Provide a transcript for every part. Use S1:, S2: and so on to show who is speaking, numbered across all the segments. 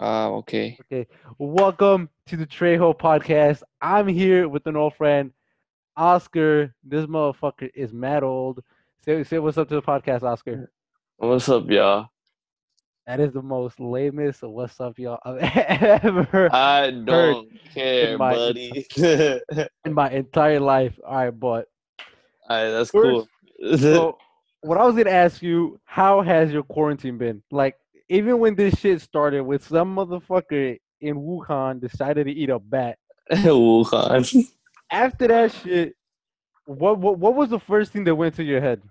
S1: Uh, okay.
S2: Okay, welcome to the Trejo podcast. I'm here with an old friend, Oscar. This motherfucker is mad old. Say, say what's up to the podcast, Oscar.
S1: What's up, y'all?
S2: That is the most lamest what's up, y'all I've ever
S1: I don't care,
S2: my-
S1: buddy.
S2: In my entire life. All right, but All right,
S1: that's
S2: First-
S1: cool.
S2: so what I was gonna ask you, how has your quarantine been? Like, even when this shit started, with some motherfucker in Wuhan decided to eat a bat.
S1: Wuhan.
S2: After that shit, what what what was the first thing that went to your head?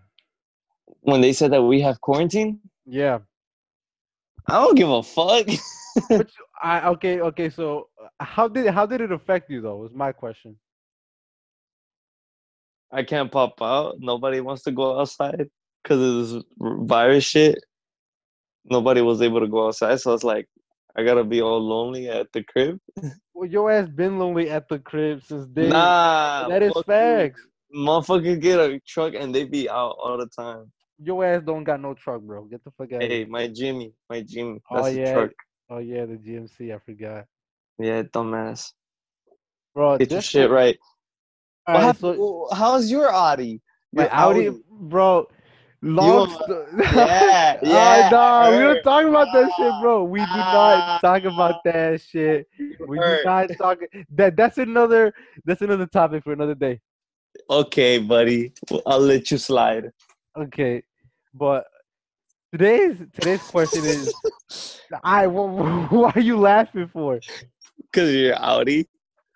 S1: When they said that we have quarantine,
S2: Yeah.
S1: I don't give a fuck.
S2: But you, I okay okay. So uh, how did how did it affect you though? Was my question.
S1: I can't pop out. Nobody wants to go outside because of this virus shit. Nobody was able to go outside, so it's like I gotta be all lonely at the crib.
S2: Well, your ass been lonely at the crib since day.
S1: nah,
S2: that is facts.
S1: Motherfucker get a truck and they be out all the time.
S2: Your ass don't got no truck, bro. Get the fuck out. of
S1: Hey, my Jimmy, my Jimmy.
S2: Oh,
S1: That's the
S2: yeah.
S1: truck.
S2: Oh yeah, the GMC. I forgot,
S1: Yeah, dumbass.
S2: bro.
S1: Get your shit right.
S2: So
S1: how's your Audi?
S2: my
S1: Your
S2: Audi, bro. Long sto-
S1: Yeah,
S2: Ah,
S1: yeah.
S2: nah, we don't talk about that shit, bro. We do
S1: Ah.
S2: not talk about that shit. We do not talk. That that's another that's another topic for another day.
S1: Okay, buddy. I'll let you slide.
S2: Okay, but today's today's question is, I wh- why are you laughing for?
S1: Cause you're Audi.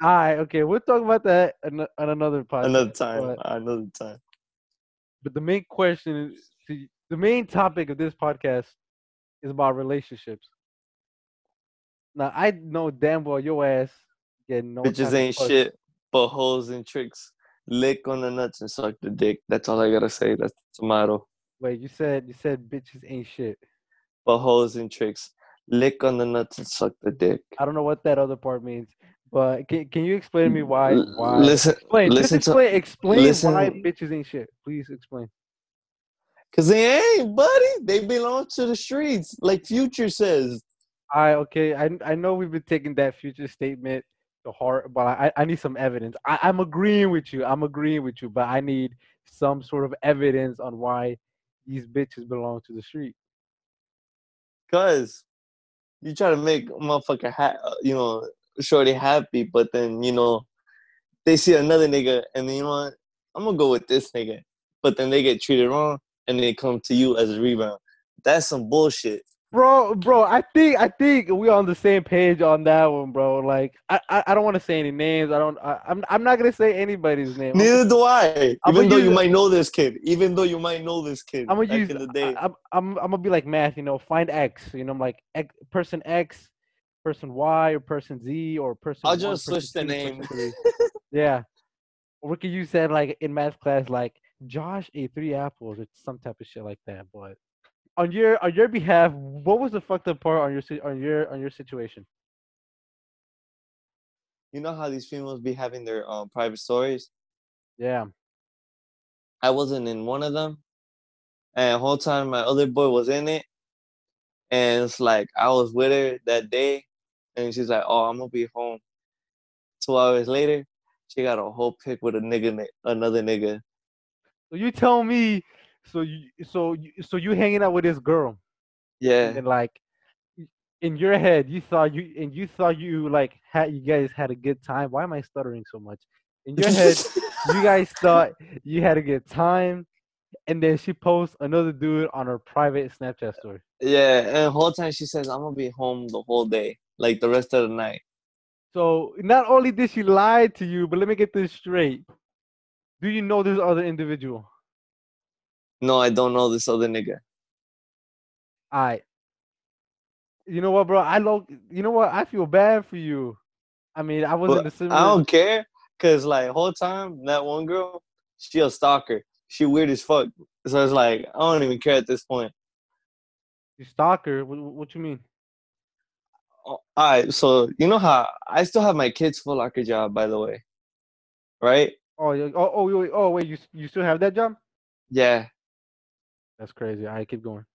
S2: All right, okay, we'll talk about that on, on another podcast.
S1: Another time.
S2: But,
S1: Another time.
S2: But the main question is, see, the main topic of this podcast is about relationships. Now I know damn well your ass getting no
S1: Bitches ain't shit, but holes and tricks. Lick on the nuts and suck the dick. That's all I gotta say. That's the motto.
S2: Wait, you said you said bitches ain't shit.
S1: But holes and tricks. Lick on the nuts and suck the dick.
S2: I don't know what that other part means, but can can you explain to me why? Why?
S1: Listen,
S2: explain.
S1: listen
S2: just
S1: to-
S2: explain. Explain why bitches ain't shit. Please explain.
S1: Cause they ain't, buddy. They belong to the streets, like Future says.
S2: I okay. I I know we've been taking that future statement to heart, but I I need some evidence. I, I'm agreeing with you. I'm agreeing with you, but I need some sort of evidence on why these bitches belong to the street.
S1: Cause you try to make a motherfucker ha- uh, you know, shorty happy, but then you know, they see another nigga, and then you know what? I'm gonna go with this nigga, but then they get treated wrong, and they come to you as a rebound. That's some bullshit.
S2: Bro, bro, I think I think we're on the same page on that one, bro. Like I I, I don't want to say any names. I don't. I, I'm I'm not gonna say anybody's name. I'm-
S1: Neither do I. Even though you might know this kid, even though you might know this kid
S2: I'm gonna
S1: back
S2: use.
S1: in the day.
S2: I, am I'm I'm gonna be like math. You know, find X. You know, I'm like X, person X, person Y, or person Z, or person.
S1: I'll just
S2: person
S1: switch the
S2: two,
S1: name.
S2: yeah, Ricky, you said like in math class, like Josh ate three apples or some type of shit like that. But on your on your behalf, what was the fucked up part on your on your on your situation?
S1: you know how these females be having their um, private stories?
S2: Yeah.
S1: I wasn't in one of them. And the whole time my other boy was in it. And it's like I was with her that day. And she's like, Oh, I'm gonna be home. Two hours later, she got a whole pic with a nigga another nigga.
S2: So you tell me. So you so you, so you hanging out with this girl.
S1: Yeah.
S2: and like in your head you thought you and you thought you like had you guys had a good time why am i stuttering so much in your head you guys thought you had a good time and then she posts another dude on her private snapchat story
S1: yeah. And the whole time she says, I'm gonna be home the whole day, like the rest of the night.
S2: so not only did she lie to you but let me get this straight do you know this other individual
S1: No, I don't know this other nigga.
S2: i you know what bro i lo- you know what i feel bad for you i mean i was in
S1: But
S2: the similar
S1: I don't care, cause like whole time that one girl, she a stalker. She weird as fuck. So it's like I don't even care at this point.
S2: you stalker what, what you mean
S1: All right, so you know how I still have my kids' Foot Locker job, by the way, right?
S2: Oh, oh, oh, wait, oh, wait, you you still have that job?
S1: Yeah,
S2: That's crazy. All right, keep going.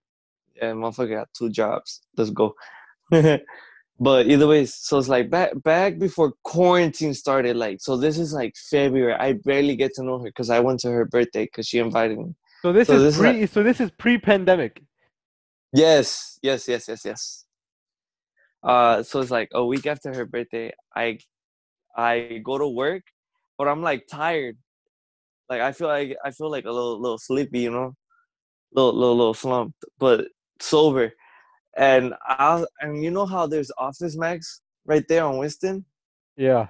S1: yeah, motherfucker got two jobs. Let's go. but either way, so it's like back back before quarantine started. Like, so this is like February. I barely get to know her because I went to her birthday because she invited me.
S2: So this
S1: So
S2: is
S1: this is
S2: pre. so this is pre-pandemic.
S1: Yes, yes, yes, yes, yes. Uh, so it's like a week after her birthday. I I go to work, but I'm like tired. Like I feel like I feel like a little little sleepy, you know, little little little slumped, but sober. And I and you know how there's Office Max right there on Winston.
S2: Yeah.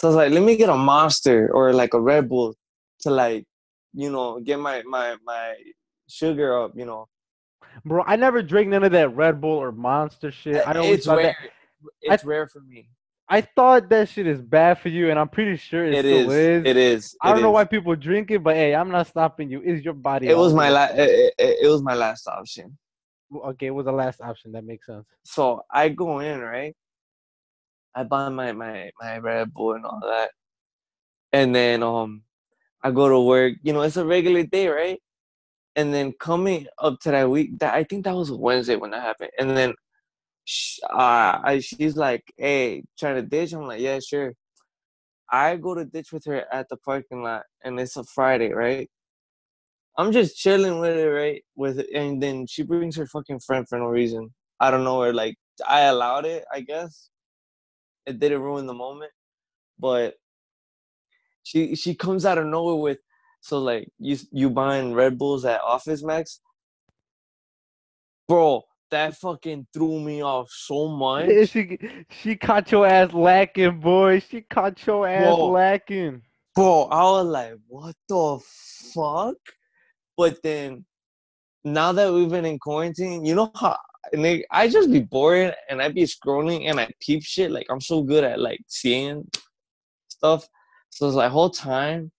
S1: So I was like, let me get a Monster or like a Red Bull to like, you know, get my my my sugar up, you know.
S2: Bro, I never drank none of that Red Bull or Monster shit. I always
S1: it's
S2: thought
S1: rare.
S2: that
S1: It's rare for me.
S2: I thought that shit is bad for you, and I'm pretty sure it,
S1: It
S2: still
S1: is.
S2: is.
S1: It is.
S2: I don't know
S1: is.
S2: why people drink it, but hey, I'm not stopping you. It's your body.
S1: It was my last. It, it, it was my last option.
S2: Okay, it was the last option. That makes sense.
S1: So I go in right. I buy my my my Red Bull and all that, and then um, I go to work. You know, it's a regular day, right? And then coming up to that week, that I think that was Wednesday when that happened. And then, sh- uh, I she's like, "Hey, trying to ditch?" I'm like, "Yeah, sure." I go to ditch with her at the parking lot, and it's a Friday, right? I'm just chilling with her, right? With and then she brings her fucking friend for no reason. I don't know her. Like I allowed it, I guess. It didn't ruin the moment, but she she comes out of nowhere with so like you you buying Red Bulls at Office Max, bro. That fucking threw me off so much.
S2: she she caught your ass lacking, boy. She caught your ass
S1: Whoa.
S2: lacking.
S1: Bro, I was like, what the fuck? But then now that we've been in quarantine, you know how I just be bored and I be scrolling and I peep shit. Like I'm so good at like seeing stuff. So it's like whole time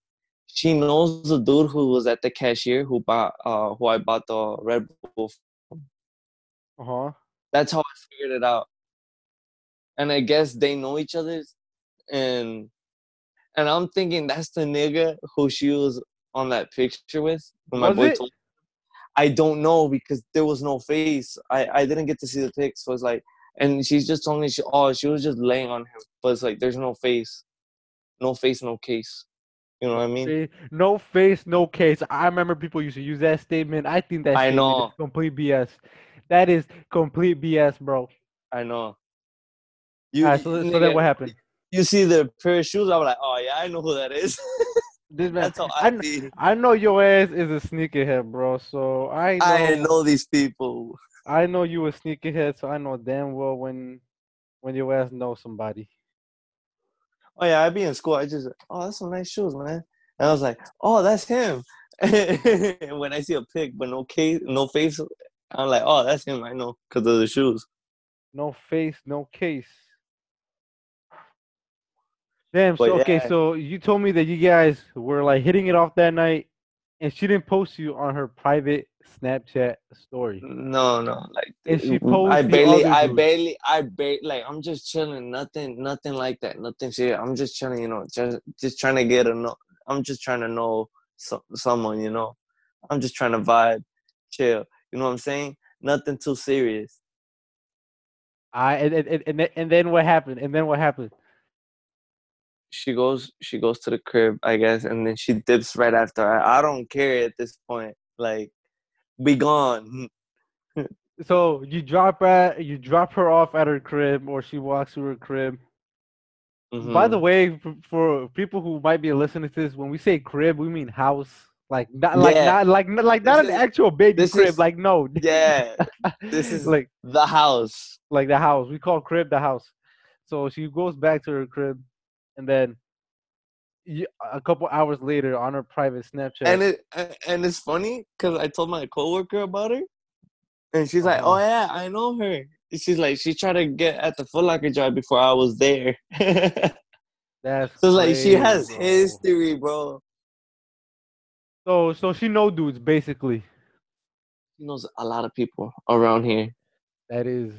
S1: she knows the dude who was at the cashier who bought uh who I bought the Red Bull.
S2: Uh huh.
S1: That's how I figured it out. And I guess they know each other and and I'm thinking that's the nigga who she was on that picture with. Who my
S2: Was
S1: boy
S2: it?
S1: told I don't know because there was no face. I, I didn't get to see the pic, so it's like, and she's just told me she oh she was just laying on him, but it's like there's no face, no face, no case. You know what I mean?
S2: See, no face, no case. I remember people used to use that statement. I think that
S1: I know.
S2: complete BS. That is complete BS, bro.
S1: I know. You,
S2: Alright, so, so then what happened?
S1: You see the pair of shoes? I'm like, oh yeah, I know who that is.
S2: This man,
S1: That's how
S2: I,
S1: I
S2: kn- I know your ass is a sneakerhead, bro. So I know,
S1: I know these people.
S2: I know you a sneakerhead, so I know damn well when when your ass knows somebody.
S1: Oh yeah, I be in school. I just, oh, that's some nice shoes, man. And I was like, oh, that's him. and when I see a pic but no case, no face, I'm like, oh, that's him. I know because of the shoes.
S2: No face, no case. Damn.
S1: But
S2: So okay,
S1: yeah.
S2: so you told me that you guys were like hitting it off that night, and she didn't post you on her private Snapchat story.
S1: No, no, like
S2: And she
S1: I barely, I
S2: dude.
S1: barely, I barely, like I'm just chilling. Nothing, nothing like that. Nothing serious. I'm just chilling. You know, just just trying to get a know. I'm just trying to know so, someone. You know, I'm just trying to vibe, chill. You know what I'm saying? Nothing too serious.
S2: I and and, and, and then what happened? And then what happened?
S1: she goes she goes to the crib i guess and then she dips right after i, I don't care at this point like be gone
S2: So you drop at you drop her off at her crib, or she walks to her crib. By the
S1: Mhm.
S2: way, for people who might be listening to this, when we say crib, we mean house. Like not like
S1: Yeah.
S2: not like not, like not
S1: This
S2: an
S1: is-
S2: actual baby crib.
S1: is-
S2: like no.
S1: yeah this is-
S2: like
S1: the house
S2: like the house. We call crib the house. So she goes back to her crib, and then a couple hours later on her private Snapchat.
S1: and it and it's funny because i told my coworker about her and she's like
S2: Uh-huh.
S1: oh yeah i know her she's like she tried to get at the Foot Locker job before i was there so
S2: That's
S1: it's like she has
S2: bro.
S1: history bro
S2: So so she know dudes basically.
S1: she knows a lot of people around here
S2: That is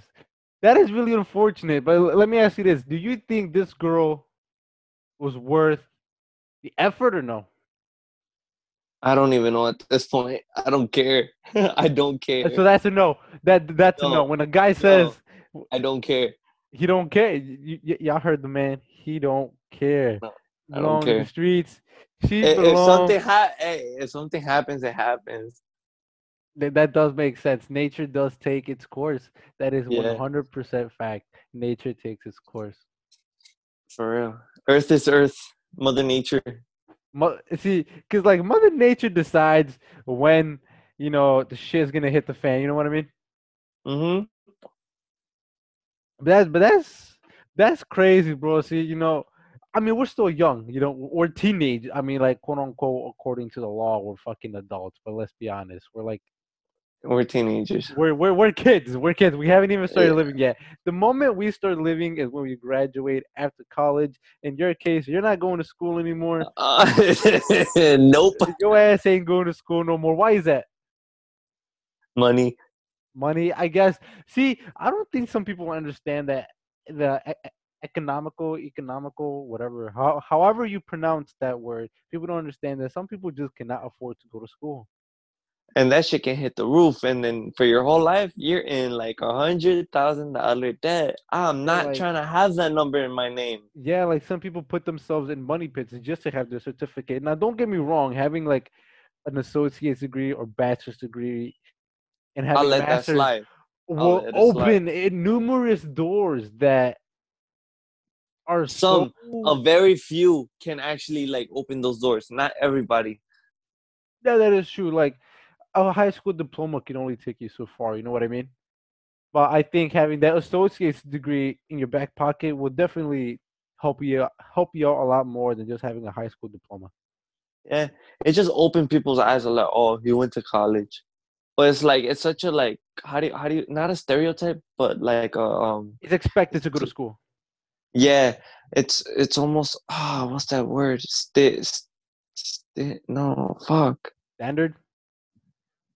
S2: that is really unfortunate. But let me ask you this: Do you think this girl was worth the effort or no?
S1: i don't even know at this point i don't care i don't care
S2: So that's a no. That that's a no.
S1: No.
S2: When a guy says
S1: I don't care.
S2: He don't care. Y- y- y'all heard the man. He don't care.
S1: No, I don't care.
S2: the streets. She
S1: If, if something ha- hey, if something happens, it happens.
S2: Th- that does make sense. Nature does take its course. That is one hundred percent fact. Nature takes its course.
S1: For real. Earth is Earth. Mother Nature.
S2: Mo- see, because like Mother Nature decides when you know the shit's gonna hit the fan. You know what I mean?
S1: Mm-hmm.
S2: But that's but that's that's crazy, bro. See, you know, I mean, we're still young. You know, we're teenage. I mean, like quote unquote, according to the law, we're fucking adults. But let's be honest, we're like
S1: We're teenagers.
S2: we're we're we're kids. We're kids. We haven't even started
S1: Yeah.
S2: living yet. The moment we start living is when we graduate after college. In your case, you're not going to school anymore.
S1: Uh, nope.
S2: Your ass ain't going to school no more. Why is that?
S1: Money.
S2: money i guess see i don't think some people understand that the economical economical whatever how, however you pronounce that word people don't understand that some people just cannot afford to go to school
S1: And that shit can hit the roof. And then for your whole life, you're in like a hundred thousand dollar debt. I'm not
S2: like-
S1: trying to have that number in my name.
S2: yeah like some people put themselves in money pits just to have their certificate now don't get me wrong having like an associate's degree or bachelor's degree and having
S1: I'll
S2: a
S1: let that
S2: master's
S1: slide.
S2: will
S1: it slide.
S2: open numerous doors that are
S1: Some,
S2: so
S1: A very few can actually like open those doors. Not everybody.
S2: Yeah, that is true. Like a high school diploma can only take you so far. You know what I mean? But I think having that associate's degree in your back pocket will definitely help you help you out a lot more than just having a high school diploma.
S1: Yeah, it just opened people's eyes a lot. Oh, he went to college, but it's like it's such a like how do you, how do you not a stereotype, but like a um
S2: It's expected to go to school.
S1: yeah, it's it's almost ah what's that word? Sti, sti, no fuck.
S2: Standard.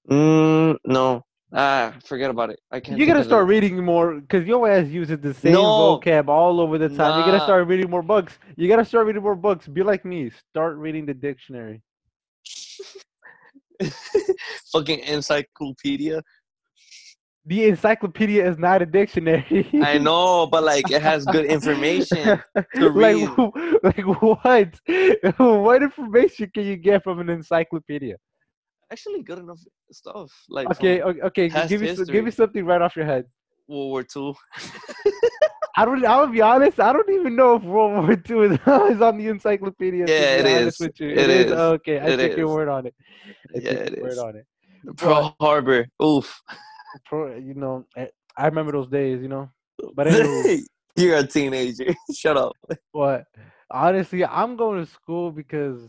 S1: Mm, no, ah, forget about it. I can't.
S2: You gotta start
S1: it.
S2: reading more because your ass uses the same
S1: No.
S2: vocab all over the time. You gotta start reading more books. You gotta start reading more books. Be like me. Start reading the dictionary.
S1: Fucking encyclopedia.
S2: The encyclopedia is not a dictionary.
S1: I know, but like it has good information. to
S2: like,
S1: read.
S2: wh- like what? what information can you get from an encyclopedia?
S1: Actually, good enough stuff. Like
S2: Okay, okay, give me give me something right off your head.
S1: World War Two.
S2: I don't. I'll be honest. I don't even know if World War II is, is on the encyclopedia.
S1: Yeah, it is.
S2: You.
S1: It is.
S2: Okay, I
S1: It
S2: take your word on it. I
S1: Yeah, it
S2: your word on it.
S1: Pearl Harbor. Oof.
S2: Pro, you know, I, I remember those days. You know, But anywho.
S1: You're a teenager. Shut up.
S2: but honestly, I'm going to school because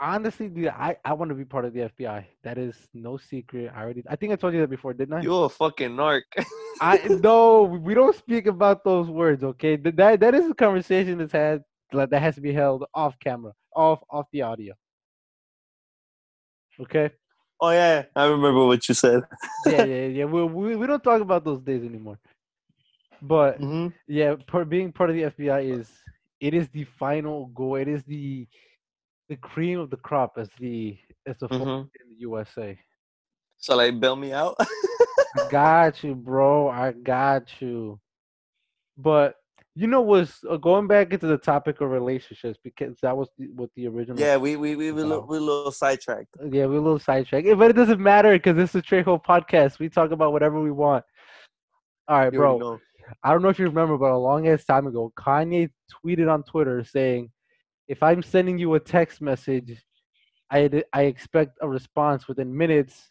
S2: honestly, dude, I I want to be part of the FBI. That is no secret. I already. I think I told you that before, didn't I?
S1: You're a fucking narc.
S2: I no, we don't speak about those words, okay? That that is a conversation that's had like, that has to be held off camera, off off the audio. Okay.
S1: oh yeah, I remember what you said.
S2: Yeah, yeah, yeah. We we we don't talk about those days anymore. But
S1: hmm
S2: yeah, part, being part of the FBI is it is the final goal. It is the the cream of the crop, as the as the
S1: Mhm.
S2: in the USA.
S1: So like, bail me out.
S2: I got you, bro. I got you. But you know, was uh, going back into the topic of relationships because that was the, what the original.
S1: yeah, we we we we,
S2: Wow.
S1: lo- we a little sidetracked.
S2: yeah, we're a little sidetracked, but it doesn't matter because this is a Trejo podcast. We talk about whatever we want. All right, bro.
S1: know.
S2: I don't know if you remember, but a long ass time ago, Kanye tweeted on Twitter saying, "If I'm sending you a text message, I I expect a response within minutes.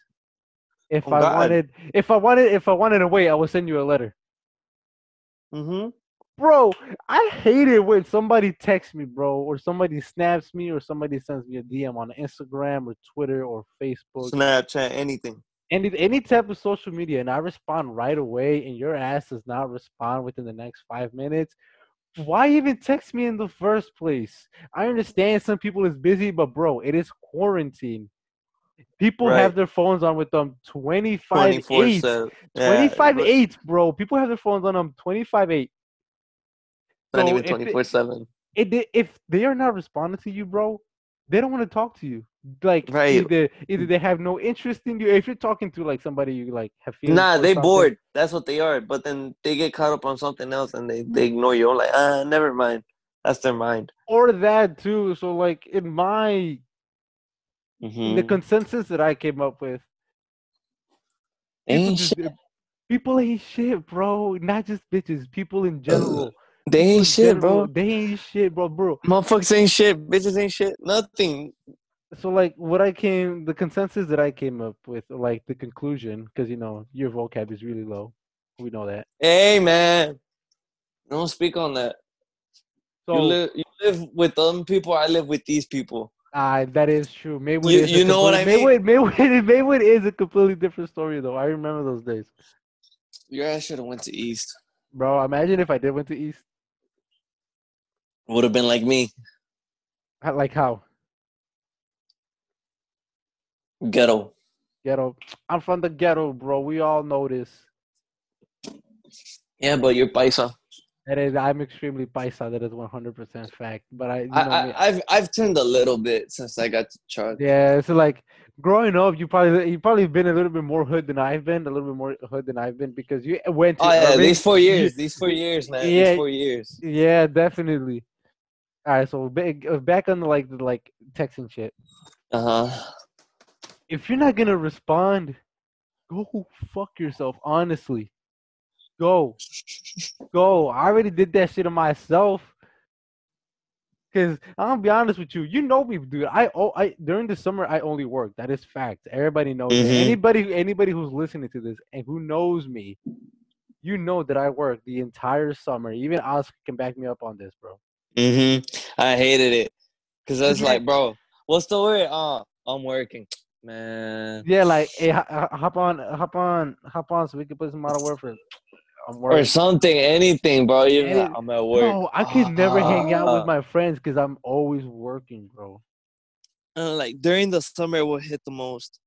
S2: If
S1: Oh,
S2: I
S1: God.
S2: wanted, if I wanted, if I wanted to wait, I will send you a letter."
S1: Mm-hmm.
S2: Bro, I hate it when somebody texts me, bro, or somebody snaps me, or somebody sends me a DM on Instagram or Twitter or Facebook,
S1: Snapchat, anything.
S2: any any type of social media, and I respond right away, and your ass does not respond within the next five minutes. Why even text me in the first place? I understand some people is busy, but bro, it is quarantine. People have their phones on with them 25
S1: 24
S2: 8.
S1: 7.
S2: 25 8, bro. People have their phones on them 25 8.
S1: Not
S2: So
S1: even 24 7.
S2: if they are not responding to you, bro, they don't want to talk to you. Like
S1: Right.
S2: either either they have no interest in you. If you're talking to like somebody you like have feelings
S1: Nah, they
S2: something,
S1: bored. That's what they are. But then they get caught up on something else and they, they ignore you. I'm like, ah, never mind. That's their mind.
S2: or that too. So like in my in the consensus that I came up with, people
S1: Ain't
S2: just
S1: shit.
S2: people ain't shit, bro. Not just bitches. People in general.
S1: They ain't shit, bro.
S2: They ain't shit, bro, bro.
S1: Motherfuckers ain't shit. Bitches ain't shit. Nothing.
S2: So like what I came, the consensus that I came up with, like the conclusion, because you know your vocab is really low. We know that.
S1: Hey, man. Don't speak on that.
S2: So
S1: you live you live with them people. I live with these people.
S2: Ah, that is true. Maywood
S1: You- you know what I mean?
S2: Maywood, Maywood, Maywood is a completely different story though. I remember those days,
S1: Your ass should have went to East.
S2: bro. Imagine if I did went to East.
S1: Would have been like me.
S2: Uh, like how
S1: Ghetto.
S2: ghetto. I'm from the ghetto, bro. We all know this.
S1: Yeah, but you're paisa.
S2: That is, I'm extremely paisa. That is 100% fact. But I, you know,
S1: I, I I've, I've turned a little bit since I got to
S2: yeah. So like growing up, you probably you probably been a little bit more hood than I've been. A little bit more hood than I've been because you went to.
S1: Oh yeah,
S2: urban.
S1: these four years. These four years, man.
S2: Yeah.
S1: These four years.
S2: Yeah, definitely. All right, so back, uh, on the like the like texting shit.
S1: Uh huh.
S2: If you're not gonna respond, go fuck yourself. Honestly, go, go. I already did that shit to myself. Cause I'm gonna be honest with you, you know me, dude. I oh I during the summer I only work. That is fact. Everybody knows.
S1: Mhm.
S2: Anybody anybody who's listening to this and who knows me, you know that I work the entire summer. Even Oscar can back me up on this, bro.
S1: Hmm I hated it because I was
S2: Yeah.
S1: like, bro, what's the word? Uh, I'm working, man.
S2: Yeah, like hey, ho- ho- hop on, hop on, hop on, so we can put some out of word for. I'm
S1: Or something, anything, bro. You're
S2: Any-
S1: like, I'm at work.
S2: No, I could never hang out with
S1: Ah.
S2: my friends because I'm always working, bro.
S1: And like during the summer, it will hit the most.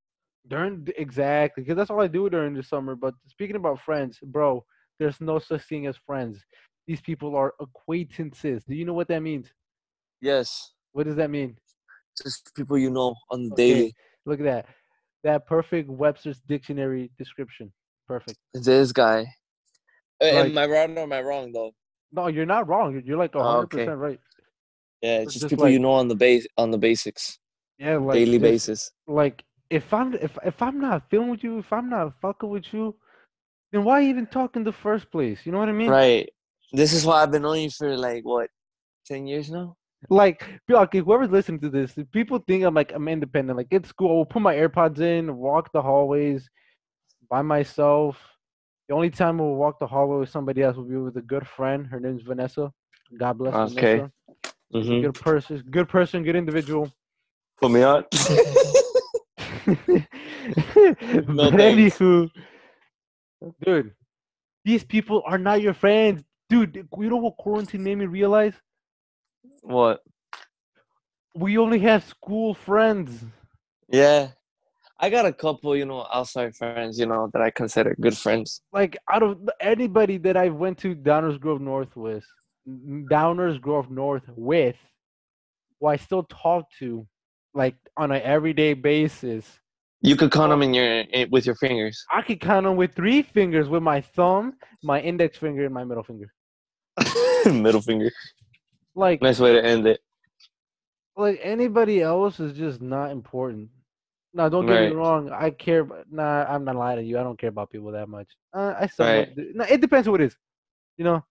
S2: During exactly, because that's all I do during the summer. But speaking about friends, bro, there's no such thing as friends. These people are acquaintances. Do you know what that means?
S1: Yes,
S2: What does that mean?
S1: just people you know on the
S2: Okay.
S1: daily.
S2: Look at that. That perfect Webster's dictionary description. Perfect.
S1: This guy.
S2: Like-
S1: am I right or am I wrong though?
S2: No, you're not wrong. You're- You're like
S1: Oh,
S2: hundred
S1: okay.
S2: percent right.
S1: Yeah,
S2: It's
S1: it's just,
S2: just
S1: people you know on the base on the basics,
S2: Yeah, like
S1: daily
S2: just-
S1: basis.
S2: like if I'm if if I'm not feeling with you, if I'm not fucking with you, then why even talk in the first place? You know what I mean?
S1: Right. This is why I've been on you for like what, ten years now.
S2: Like, like whoever's listening to this, if people think I'm like I'm independent. Like it's cool. I'll put my AirPods in, walk the hallways by myself. The only time we'll walk the hallway with somebody else will be with a good friend. Her name's Vanessa. God bless
S1: Okay.
S2: Vanessa.
S1: Mm-hmm.
S2: Good person, good person, good individual.
S1: Put me on. thanks.
S2: anywho, dude, these people are not your friends, dude. You know what quarantine made me realize?
S1: what?
S2: We only have school friends.
S1: Yeah. I got a couple, you know, outside friends, you know, that I consider good friends.
S2: Like out of anybody that I went to Downers Grove North with, Downers Grove North with, who I still talk to, like on an everyday basis.
S1: You could count them in your with your fingers.
S2: I could count them with three fingers, with my thumb, my index finger, and my middle finger.
S1: Middle finger.
S2: Like
S1: Nice way to end it.
S2: like anybody else is just not important. No, don't get me wrong. I care. Nah, I'm not lying to you. I don't care about people that much. Uh, I somewhat
S1: Right.
S2: No, it depends who it is, you know.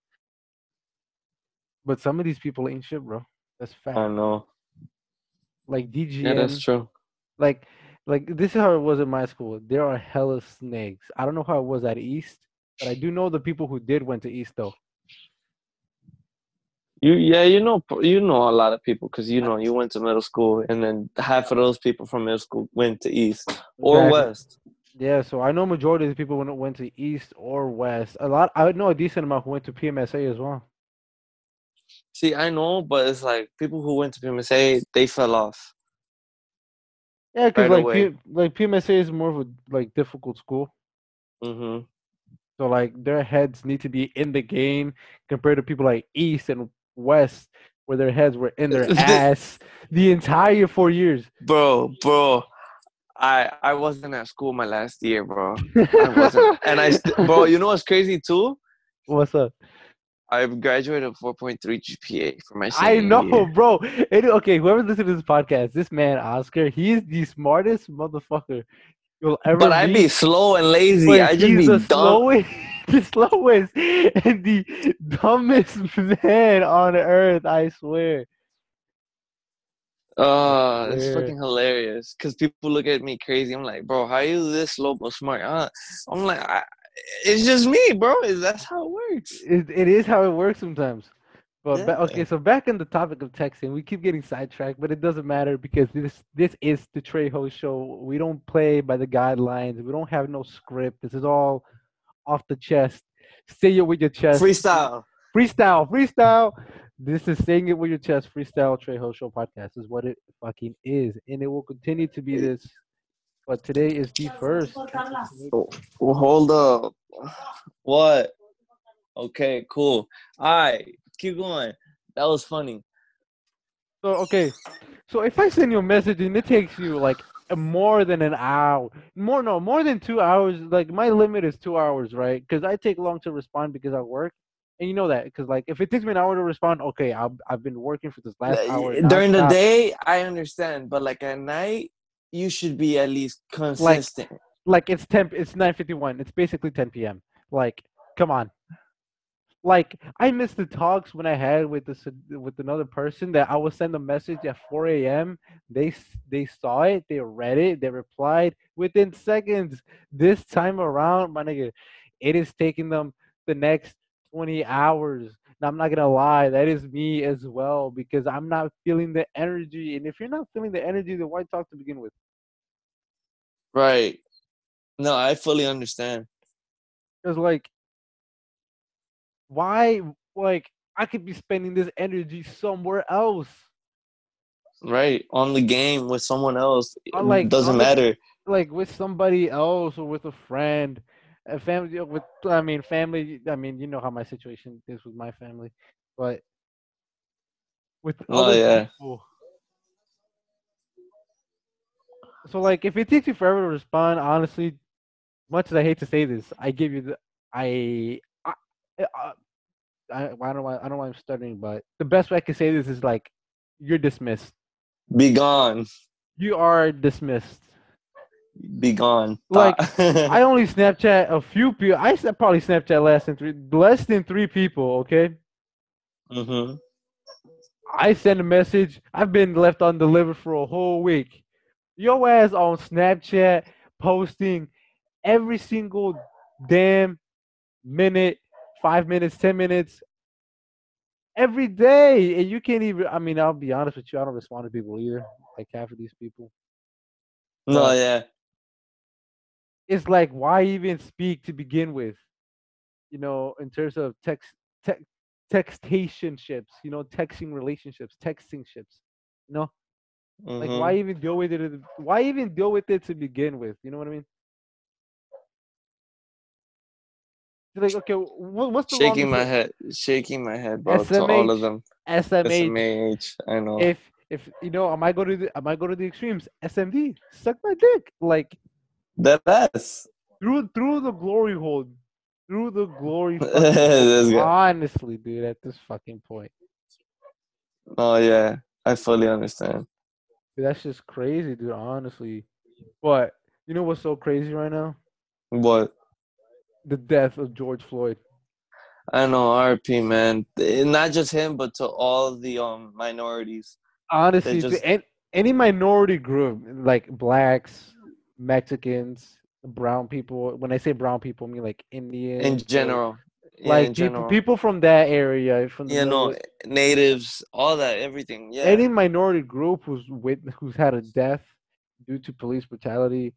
S2: But some of these people ain't shit, bro. That's fact.
S1: I know.
S2: like DGN,
S1: Yeah, that's true.
S2: like like this is how it was in my school. There are hella snakes. I don't know how it was at East, but I do know the people who did went to East though.
S1: You yeah, you know you know a lot of people because you know you went to middle school and then half of those people from middle school went to East or
S2: Exactly.
S1: West.
S2: Yeah, so I know majority of the people went went to East or West. A lot. I know a decent amount who went to PMSA as well.
S1: See, I know, but it's like people who went to PMSA, they fell off.
S2: Yeah, because
S1: Right
S2: like. P, like PMSA is more of a like difficult school.
S1: hmm
S2: So like their heads need to be in the game compared to people like East and West. where their heads were in their ass the entire four years.
S1: bro, bro. I I wasn't at school my last year, bro. I wasn't, and I, st- bro, you know what's crazy too?
S2: What's up?
S1: I've graduated 4.3 GPA for my.
S2: I know,
S1: year.
S2: bro. And, okay, whoever listens to this podcast, this man Oscar, he's the smartest motherfucker you'll ever
S1: But I
S2: meet.
S1: be slow and lazy.
S2: but
S1: I just be dumb.
S2: slowest, the slowest, and the dumbest man on earth. I swear.
S1: Uh, it's
S2: Yeah.
S1: fucking hilarious because people look at me crazy. I'm like, bro, how you this slow but smart? Uh, I'm like, I, it's just me, bro. Is that's how it works?
S2: It, it is how it works sometimes. But ba- okay, so back on the topic of texting, we keep getting sidetracked, but it doesn't matter because this this is the Trejo show. We don't play by the guidelines. We don't have no script. This is all off the chest. Say it with your chest.
S1: Freestyle.
S2: freestyle, freestyle. This is saying it with your chest. Freestyle Trejo Show podcast is what it fucking is, and it will continue to be this. But today is the first.
S1: Oh, well, hold up. What? Okay, cool. All right, keep going. That was funny.
S2: So okay, so if I send you a message and it takes you like more than an hour, more no, more than two hours. Like my limit is two hours, right? Because I take long to respond because I work, and you know that. Because like if it takes me an hour to respond, okay, I've I've been working for this last hour.
S1: Eh, during the day, I understand, but like at night, you should be at least consistent.
S2: like it's 10 it's 9:51 it's basically 10 p.m. like come on like I missed the talks when I had with this with another person that I would send a message at 4 a.m. They they saw it, they read it, they replied within seconds. This time around, my nigga, it is taking them the next 20 hours. Now I'm not gonna lie, that is me as well because I'm not feeling the energy. And if you're not feeling the energy, then why talk to begin with?
S1: right. No, I fully understand.
S2: Because like, why? Like, I could be spending this energy somewhere else.
S1: Right. On the game with someone else. It
S2: like-
S1: doesn't matter.
S2: like with somebody else or with a friend, a family with I mean family. I mean you know how my situation is with my family, but with
S1: Oh,
S2: other
S1: yeah.
S2: people. So like if it takes you forever to respond, honestly, much as I hate to say this, I give you the I I I, I, I don't know why I don't why I'm stuttering, but the best way I can say this is like you're dismissed.
S1: Be gone.
S2: You are dismissed.
S1: Be gone.
S2: Like, I only Snapchat a few people. I probably Snapchat less than three, less than three people. Okay,
S1: hmm
S2: I send a message. I've been left undelivered for a whole week. Your ass on Snapchat posting every single damn minute, five minutes, ten minutes, every day, and you can't even. I mean, I'll be honest with you. I don't respond to people either. Like half of these people.
S1: No,
S2: But-
S1: yeah.
S2: it's like why even speak to begin with you know in terms of text te- textationships you know texting relationships texting ships you know like
S1: Mhm.
S2: why even deal with it why even deal with it to begin with you know what i mean like okay what, what's the
S1: Shaking my head, shaking my head, bro, to all of them.
S2: SMH.
S1: SMH, I know.
S2: if if you know am i going to the i might go to the extremes smd suck my dick like
S1: that ass.
S2: through through the glory hole through the glory hole. honestly dude at this fucking point
S1: Oh yeah, I fully understand.
S2: Dude, that's just crazy, dude. Honestly, but you know what's so crazy right now?
S1: What?
S2: The death of George Floyd.
S1: I know, RP man. Not just him, but to all the um minorities.
S2: Honestly,
S1: just-
S2: an- any minority group like blacks, Mexicans, brown people. When I say brown people, I mean like Indians.
S1: In general. Yeah,
S2: like
S1: in
S2: people,
S1: general.
S2: people from that area, from the
S1: you know, natives, all that, everything. Yeah.
S2: any minority group who's with who's had a death due to police brutality.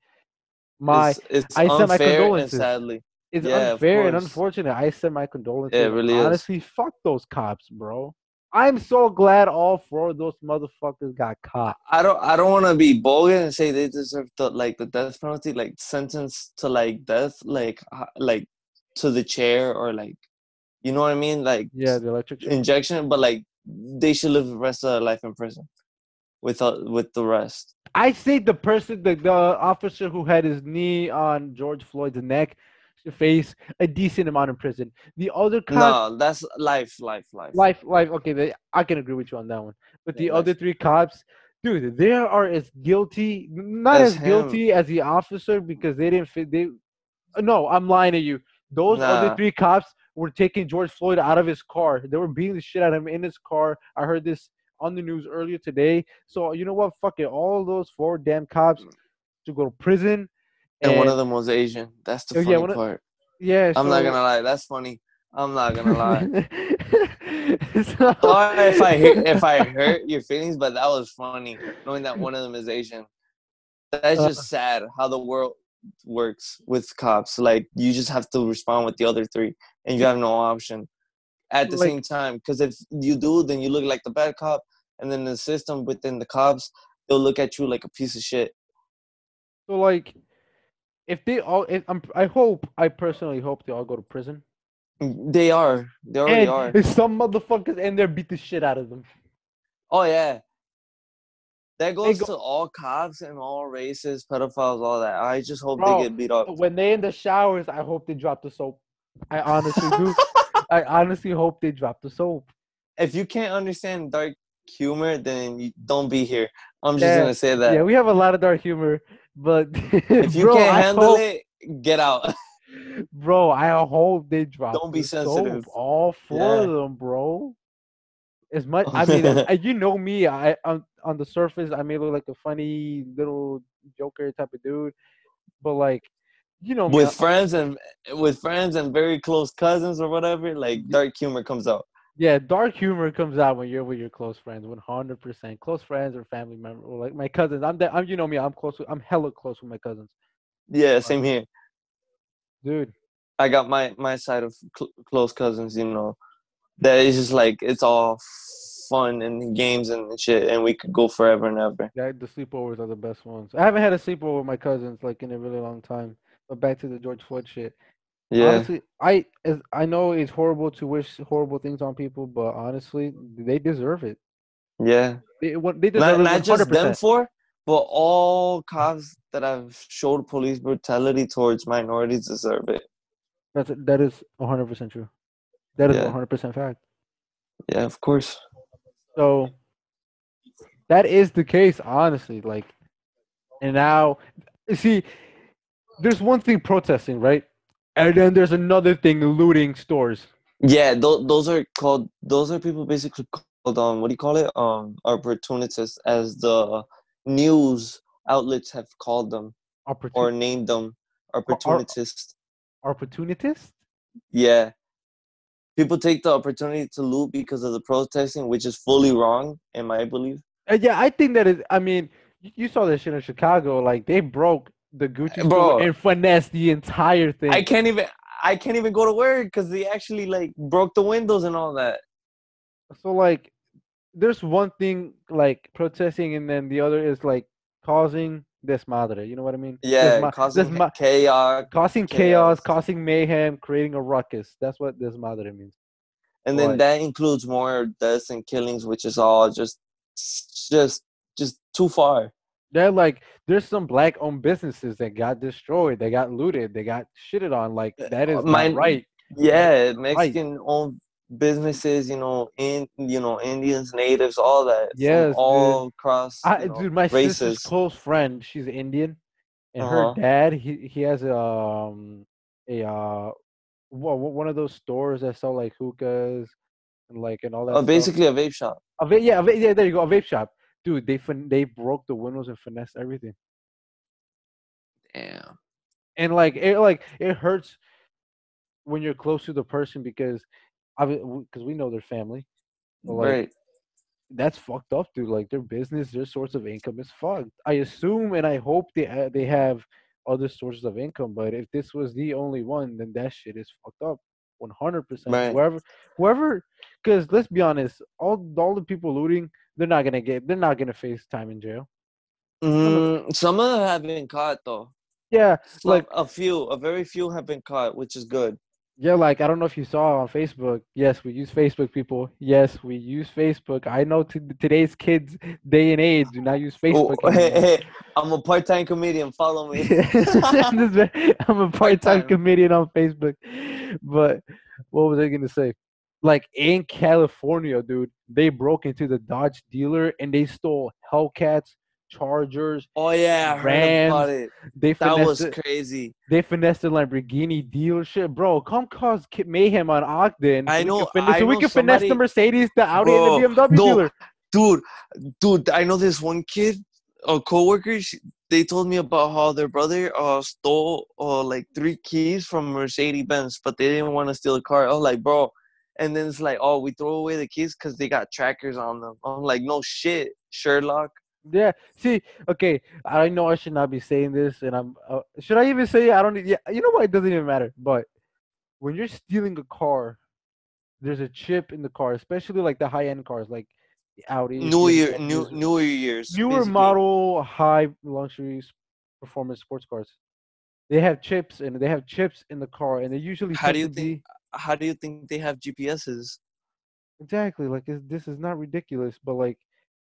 S2: My
S1: it's, it's
S2: I sent my condolences.
S1: sadly.
S2: It's
S1: Yeah,
S2: unfair and unfortunate. I send my condolences.
S1: really is.
S2: Honestly, fuck those cops, bro. I'm so glad all four of those motherfuckers got caught.
S1: I don't I don't want to be bogus and say they deserve the like the death penalty, like sentence to like death, like like to the chair or like, you know what I mean, like
S2: Yeah, the electric chair.
S1: injection. But like they should live the rest of their life in prison, with uh, with the rest.
S2: I say the person, the, the officer who had his knee on George Floyd's neck, face a decent amount in prison. The other cops,
S1: No, that's life, life, life.
S2: life, life. Okay, they, I can agree with you on that one. But the other three cops, dude, they are as guilty, not
S1: As
S2: as, guilty as the officer because they didn't fit. They, no, I'm lying to you. Those other three cops were taking George Floyd out of his car. They were beating the shit out of him in his car. I heard this on the news earlier today. So you know what? Fuck it. All those four damn cops mm. to go to prison.
S1: And one of them was Asian. That's the
S2: Oh,
S1: funny
S2: yeah, of-
S1: part.
S2: yeah.
S1: I'm not gonna lie. That's funny. I'm not gonna lie.
S2: So-
S1: if I hurt, if I hurt your feelings, but that was funny knowing that one of them is Asian. That's
S2: Uh.
S1: just sad how the world works with cops. Like you just have to respond with the other three, and you have no option at the
S2: Like-
S1: same time. Because if you do, then you look like the bad cop, and then the system within the cops they'll look at you like a piece of shit.
S2: So like, if they all, if, I'm, I hope, I personally hope they all go to prison.
S1: They are. They already
S2: and
S1: are.
S2: some motherfuckers in there beat the shit out of them.
S1: Oh yeah. That goes
S2: go-
S1: to all cops and all races, pedophiles, all that. I just hope
S2: Bro,
S1: they get beat up.
S2: When they in the showers, I hope they drop the soap. I honestly do. I honestly hope they drop the soap.
S1: if you can't understand dark humor, then you don't be here. I'm just
S2: Yeah,
S1: gonna say that.
S2: yeah, we have a lot of dark humor, but
S1: if you
S2: bro,
S1: can't
S2: I
S1: handle
S2: hope-
S1: it, get out.
S2: bro, I hope they drop.
S1: Don't be sensitive.
S2: All four
S1: Yeah.
S2: of them, bro. As much, I mean, uh, you know me. I on on the surface, I may look like a funny little joker type of dude, but like, you know,
S1: with
S2: I-
S1: friends and with friends and very close cousins or whatever, like dark humor comes out.
S2: Yeah, dark humor comes out when you're with your close friends, one hundred percent. Close friends or family members, or like my cousins. I'm, that, I'm, you know me. I'm close. With, I'm hella close with my cousins,
S1: Yeah, same here.
S2: dude.
S1: I got my my side of cl- close cousins. You know, that is just like it's all fun and games and shit, and we could go forever and ever.
S2: Yeah, the sleepovers are the best ones. I haven't had a sleepover with my cousins like in a really long time. But back to the George Floyd shit.
S1: Yeah,
S2: Honestly, I as I know it's horrible to wish horrible things on people, but honestly, they deserve it.
S1: yeah.
S2: They what they deserve
S1: not, not just them for, but all cops that have showed police brutality towards minorities deserve it.
S2: That's that is 100 percent true. That is
S1: Yeah.
S2: 100 percent fact.
S1: Yeah, of course.
S2: So that is the case, honestly. Like, and now, see, there's one thing protesting, right? And then there's another thing looting stores.
S1: Yeah, th- those are called. Those are people basically called um. What do you call it? Um, opportunists, as the news outlets have called them or
S2: Opportun-
S1: named them. Opportunists.
S2: opportunists?
S1: Yeah. People take the opportunity to loot because of the protesting, which is fully wrong, in my belief.
S2: Uh, yeah, I think that is. I mean, you saw that shit in Chicago. Like they broke the Gucci
S1: Bro.
S2: and finessed the entire thing.
S1: I can't even. I can't even go to work because they actually like broke the windows and all that.
S2: so like, there's one thing like protesting, and then the other is like causing desmadre. You know what I mean?
S1: Yeah,
S2: Desma-
S1: causing
S2: desma-
S1: chaos,
S2: causing chaos,
S1: chaos.
S2: causing mayhem, creating a ruckus. That's what desmadre means.
S1: and then
S2: Right.
S1: that includes more deaths and killings, which is all just, just, just too far.
S2: They're like, there's some black-owned businesses that got destroyed, they got looted, they got shitted on. Like that is
S1: My,
S2: not right.
S1: Yeah, Mexican-owned businesses, you know, in you know, Indians, natives, all that.
S2: Yes, dude.
S1: all across.
S2: I,
S1: know,
S2: dude, my sister's
S1: races.
S2: close friend, she's Indian, and
S1: Uh-huh.
S2: her dad, he he has um a uh one of those stores that sell like hookahs and like and all that.
S1: Uh, basically a vape shop.
S2: a va- yeah, a va- yeah, there you go, a vape shop. Dude, they fin- they broke the windows and finessed everything,
S1: Damn.
S2: and like it like it hurts when you're close to the person because I because we know their family. like,
S1: right.
S2: that's fucked up, dude. Like their business, their source of income is fucked. I assume and I hope they ha- they have other sources of income, but if this was the only one, then that shit is fucked up. One hundred percent.
S1: Right.
S2: Whoever, whoever, because let's be honest, all all the people looting, they're not gonna get, they're not gonna face time in jail.
S1: Mm, some of them have been caught though.
S2: Yeah,
S1: Some,
S2: like
S1: a few, a very few have been caught, which is good.
S2: Yeah, like I don't know if you saw on Facebook. Yes, we use Facebook, people. Yes, we use Facebook. I know t- today's kids, day and age, do not use
S1: Oh,
S2: Facebook.
S1: hey, hey, I'm a part-time comedian. Follow me.
S2: I'm I'm a part-time
S1: Part-time.
S2: comedian on Facebook. But what was I gonna say? Like in California, dude, they broke into the Dodge dealer and they stole Hellcats, Chargers.
S1: Oh yeah, I heard about it.
S2: They
S1: That was
S2: it-
S1: crazy.
S2: they finessed the Lamborghini dealership, bro. Come cause mayhem on Ogden. so
S1: I
S2: we
S1: know-
S2: finesse,
S1: I
S2: so we
S1: know
S2: can finesse the Mercedes, the Audi, and the
S1: Bro,
S2: BMW
S1: no,
S2: dealer.
S1: dude dude i know this one kid a coworker she, they told me about how their brother uh stole uh like three keys from mercedes benz but they didn't want to steal the car i was like bro and then it's like oh we throw away the keys because they got trackers on them i'm like no shit sherlock
S2: Yeah. See, okay. I know I should not be saying this, and I'm. Uh, should I even say? I don't. Yeah. You know what? It doesn't even matter. But when you're stealing a car, there's a chip in the car, especially like the high end cars, like Audi.
S1: new year new newer years
S2: newer
S1: basically.
S2: model high luxury performance sports cars. They have chips and they have chips in the car, and they usually.
S1: How do you think-
S2: be-
S1: how do you think they have gps's
S2: Exactly. Like this is not ridiculous, but like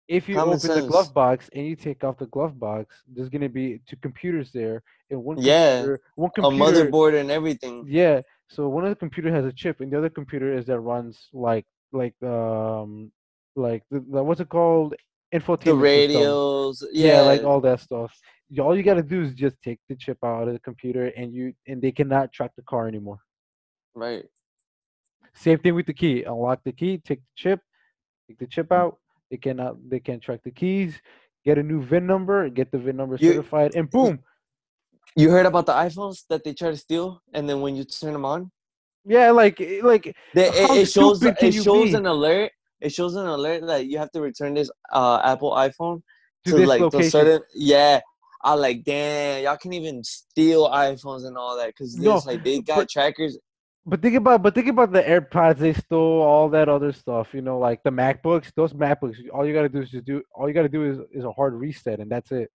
S2: if you
S1: Common
S2: open the glove box and you take off the glove box, there's gonna be two computers there, and one
S1: Yeah,
S2: computer, one
S1: a motherboard and everything
S2: yeah. So one of the computer has a chip, and the other computer is that runs like like um like the, the what's it called infotainment
S1: the radios
S2: Yeah,
S1: yeah,
S2: like all that stuff. All you gotta do is just take the chip out of the computer, and you and they cannot track the car anymore.
S1: Right
S2: Same thing with the key. Unlock the key, take the chip, take the chip out. They cannot they can't track the keys. Get a new VIN number, get the VIN number
S1: You-
S2: certified, and boom.
S1: you heard about the iphones that they try to steal and then when you turn them on
S2: Yeah, like eh, like
S1: They, it, it shows it shows
S2: be?
S1: an alert. It shows an alert that you have to return this uh Apple iPhone
S2: To
S1: to,
S2: this
S1: like the
S2: location.
S1: certain yeah. I like damn y'all can even steal iPhones and all that because
S2: No,
S1: like they got
S2: but-
S1: trackers.
S2: But think about but think about the AirPods they stole, all that other stuff, you know, like the MacBooks, those MacBooks, all you gotta do is just do all you gotta do is, is a hard reset and that's it.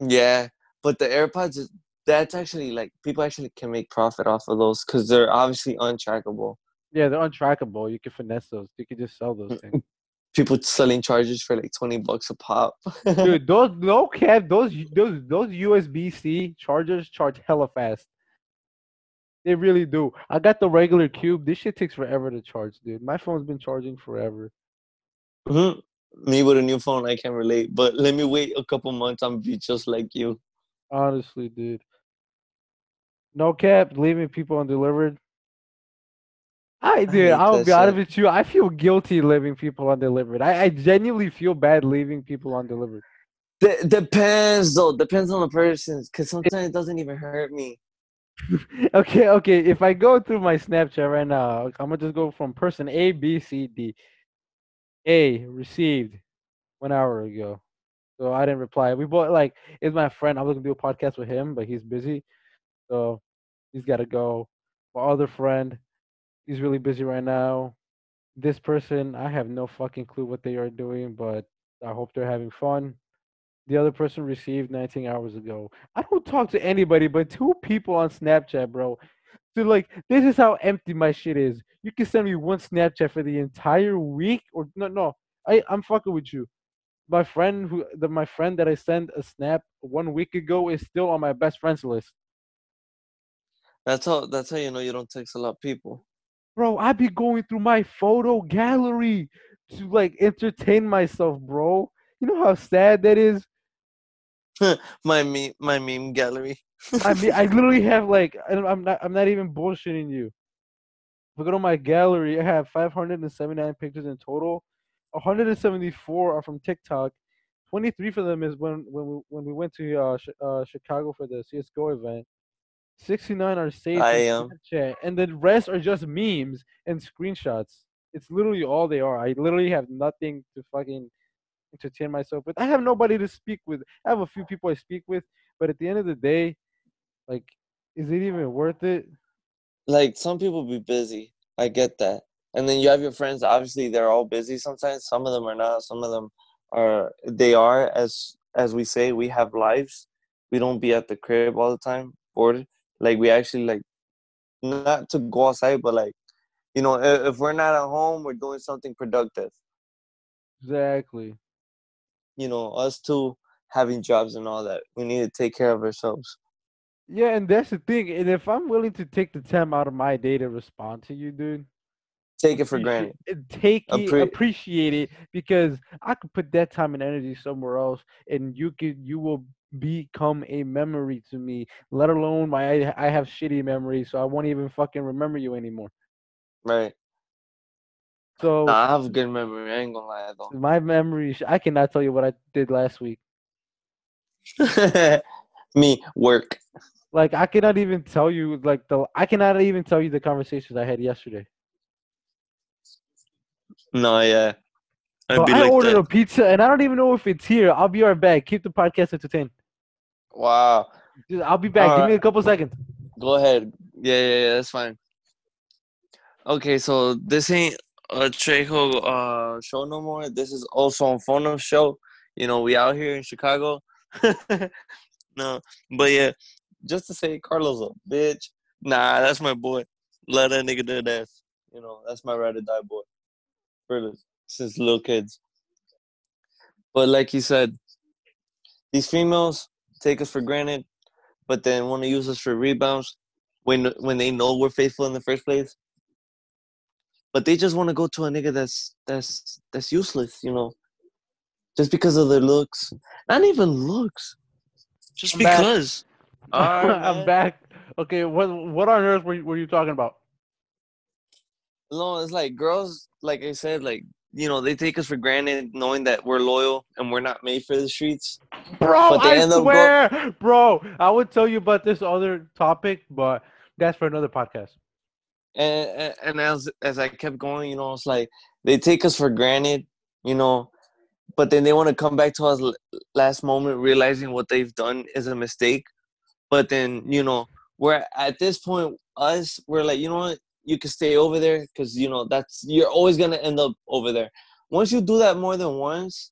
S1: Yeah, but the AirPods is- that's actually like people actually can make profit off of those because they're obviously untrackable.
S2: Yeah, they're untrackable. You can finesse those. You can just sell those mm, things.
S1: Mm, people selling chargers for like twenty bucks a pop.
S2: Dude, those no cap, those those those USB C chargers charge hella fast. They really do. I got the regular cube. This shit takes forever to charge, dude. My phone's been charging forever.
S1: Mhm. Me with a new phone, I can relate. But let me wait a couple months. I'm be just like you.
S2: Honestly, dude. No cap, leaving people undelivered. I dude,
S1: hate
S2: I'll be honest with you. I feel guilty leaving people undelivered. I, I genuinely feel bad leaving people undelivered.
S1: De- depends though. Depends on the person. Cause sometimes it doesn't even hurt me.
S2: okay, okay. If I go through my Snapchat right now, I'm gonna just go from person A, B, C, D. A received one hour ago, so I didn't reply. We both like it's my friend. I was gonna do a podcast with him, but he's busy, so he's got to go. My other friend, he's really busy right now. This person, I have no fucking clue what they are doing, but I hope they're having fun. The other person received 19 hours ago. I don't talk to anybody but two people on Snapchat, bro. So like, this is how empty my shit is. You can send me one Snapchat for the entire week, or no, no. I I'm fucking with you. My friend who the my friend that I sent a snap one week ago is still on my best friends list.
S1: That's how. That's how you know you don't text a lot of people.
S2: Bro, I be going through my photo gallery to like entertain myself, bro. You know how sad that is?
S1: My meme, my meme gallery.
S2: I mean, I literally have like, I'm not, I'm not even bullshitting you. If I go to my gallery, I have 579 pictures in total. 174 are from TikTok. 23 for them is when when we, when we went to uh, Ch- uh, Chicago for the CS:GO event. 69 are saved
S1: I am.
S2: Snapchat, and the rest are just memes and screenshots. It's literally all they are. I literally have nothing to fucking entertain myself with. I have nobody to speak with. I have a few people I speak with, but at the end of the day, like, is it even worth it?
S1: Like some people be busy. I get that. And then you have your friends. Obviously, they're all busy. Sometimes some of them are not. Some of them are. They are as as we say. We have lives. We don't be at the crib all the time. Bored. Like we actually like not to go outside, but like, you know, if, if we're not at home, we're doing something productive.
S2: Exactly.
S1: You know, us two having jobs and all that. We need to take care of ourselves.
S2: Yeah, and that's the thing. And if I'm willing to take the time out of my day to respond to you, dude,
S1: Take it for granted.
S2: uh, Take it,
S1: Appre-
S2: appreciate it, because I could put that time and energy somewhere else, and you could, you will become a memory to me. Let alone my, I, I have shitty memories, so I won't even fucking remember you anymore.
S1: Right.
S2: So
S1: Nah, I have a good memory. I ain't gonna lie though.
S2: my memory, I cannot tell you what I did last week.
S1: Me, work.
S2: Like I cannot even tell you, like the, I cannot even tell you the conversations I had yesterday.
S1: No, yeah.
S2: I
S1: like
S2: ordered
S1: that.
S2: a pizza, and I don't even know if it's here. I'll be right back. Keep the podcast entertained.
S1: Wow.
S2: Just- I'll be back. Give me a couple seconds.
S1: Go ahead. Yeah, yeah, yeah, that's fine. Okay, so this ain't Trejo uh show no more. This is also on Phone show. You know, we out here in Chicago. no, but yeah, just to say Carlos a bitch. Nah, that's my boy. Let that nigga do that. You know, that's my ride or die boy. Really, since little kids. But like you said, these females take us for granted, but then want to use us for rebounds when when they know we're faithful in the first place. But they just want to go to a nigga that's that's that's useless, you know, just because of their looks. Not even looks, just
S2: I'm back.
S1: because.
S2: I'm back. Okay, what what on earth were you, were you talking about?
S1: No, it's like girls, like I said, like you know, they take us for granted, knowing that we're loyal and we're not made for the streets.
S2: Bro, I
S1: end up go-
S2: swear, bro. I would tell you about this other topic, but that's for another podcast.
S1: And and- as as I kept going, you know, it's like they take us for granted, you know, but then they want to come back to us last moment, realizing what they've done is a mistake. But then you know, we're at this point, us, we're like, you know what, you can stay over there because you know that's you're always gonna end up over there. Once you do that more than once,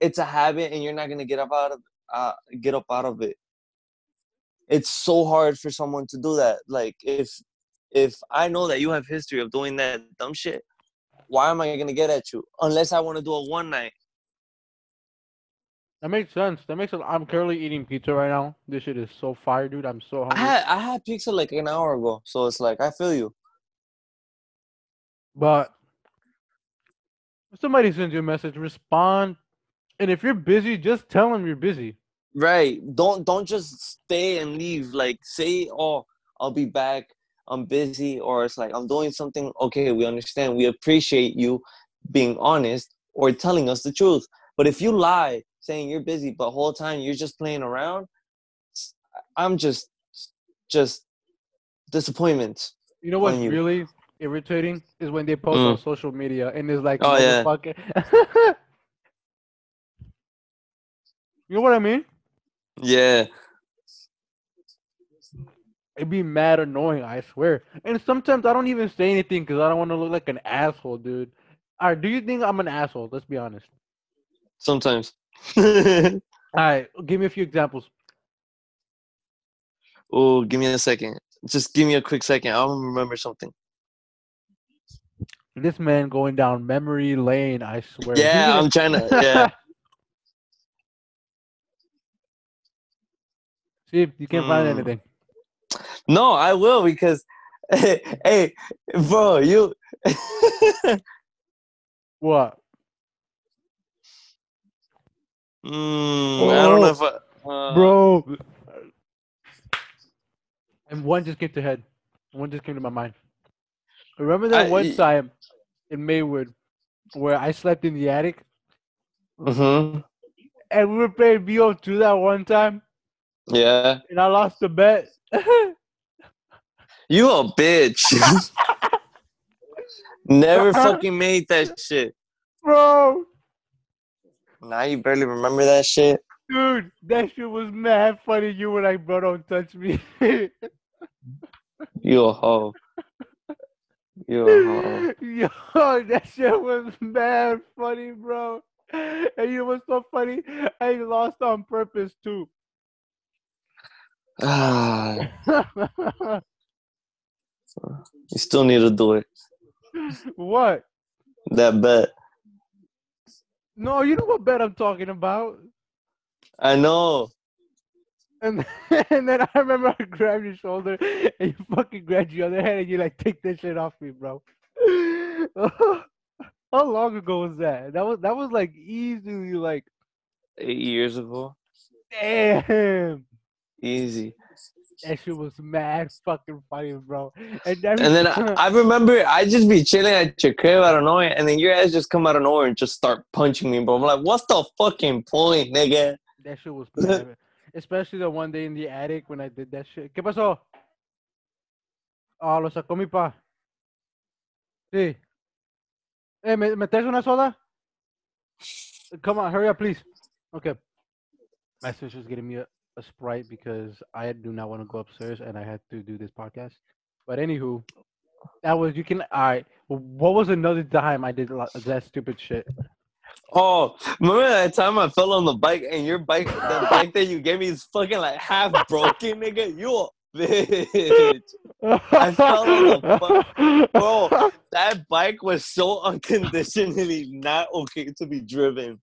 S1: it's a habit, and you're not gonna get up out of uh, get up out of it. It's so hard for someone to do that. Like if if I know that you have history of doing that dumb shit, why am I gonna get at you? Unless I want to do a one night.
S2: That makes sense. That makes sense. I'm currently eating pizza right now. This shit is so fire, dude. I'm so
S1: I had I had pizza like an hour ago, so it's like I feel you.
S2: But if somebody sends you a message, respond. And if you're busy, just tell them you're busy.
S1: Right. Don't don't just stay and leave. Like say, oh, I'll be back. I'm busy, or it's like I'm doing something. Okay, we understand. We appreciate you being honest or telling us the truth. But if you lie, saying you're busy, but whole time you're just playing around, I'm just just disappointment.
S2: You know what's
S1: you.
S2: really irritating is when they post
S1: Mm.
S2: on social media and it's like,
S1: Oh, yeah.
S2: you know what I mean?
S1: Yeah.
S2: It'd be mad annoying, I swear. And sometimes I don't even say anything because I don't want to look like an asshole, dude. All right, do you think I'm an asshole? Let's be honest.
S1: Sometimes.
S2: All right, give me a few examples.
S1: oh, give me a second. Just give me a quick second. I'll remember something.
S2: This man going down memory lane, I swear.
S1: Yeah, I'm trying to. Yeah.
S2: See if you can't find
S1: Hmm.
S2: anything.
S1: No, I will because, hey, bro, you.
S2: What?
S1: Mm, I don't know if I. Uh,
S2: Bro. And one just came to head. One just came to my mind. Remember that
S1: I-
S2: one
S1: y-
S2: time in Maywood where I slept in the attic
S1: hmm
S2: and we were playing BO2 that one time
S1: Yeah.
S2: and I lost the bet.
S1: You a bitch. Never fucking made that shit.
S2: Bro,
S1: Now you barely remember that shit.
S2: dude, that shit was mad funny. You were like, bro, don't touch me.
S1: You a hoe. You a hoe.
S2: Yo, that shit was mad funny, bro. And you what's so funny? I lost on purpose too.
S1: Ah, You still need to do it.
S2: What?
S1: That bet.
S2: No, you know what bet I'm talking about.
S1: I know.
S2: And and then I remember I grabbed your shoulder and you fucking grabbed your other hand and you like take this shit off me, bro. How long ago was that? That was that was like easily like
S1: Eight years ago.
S2: damn.
S1: Easy.
S2: That shit was mad fucking funny, bro. And, every
S1: And then I, I remember I just be chilling at your crib out of nowhere, and then your ass just come out of nowhere and just start punching me, bro. I'm like, what's the fucking point, nigga?
S2: that shit was bad. Especially the one day in the attic when I did that shit. ¿Qué pasó? Ah, lo sacó mi pa. Sí. Eh, ¿me, ¿me traes una soda? Come on, hurry up, please. Okay. My sister's getting me a, a Sprite because I do not want to go upstairs and I had to do this podcast. But anywho, that was, you can, all right. What was another time I did that stupid shit?
S1: Oh, remember that time I fell on the bike and your bike, the bike that you gave me is fucking like half broken, nigga? You a bitch. I fell on the bike, Bro, that bike was so unconditionally not okay to be driven.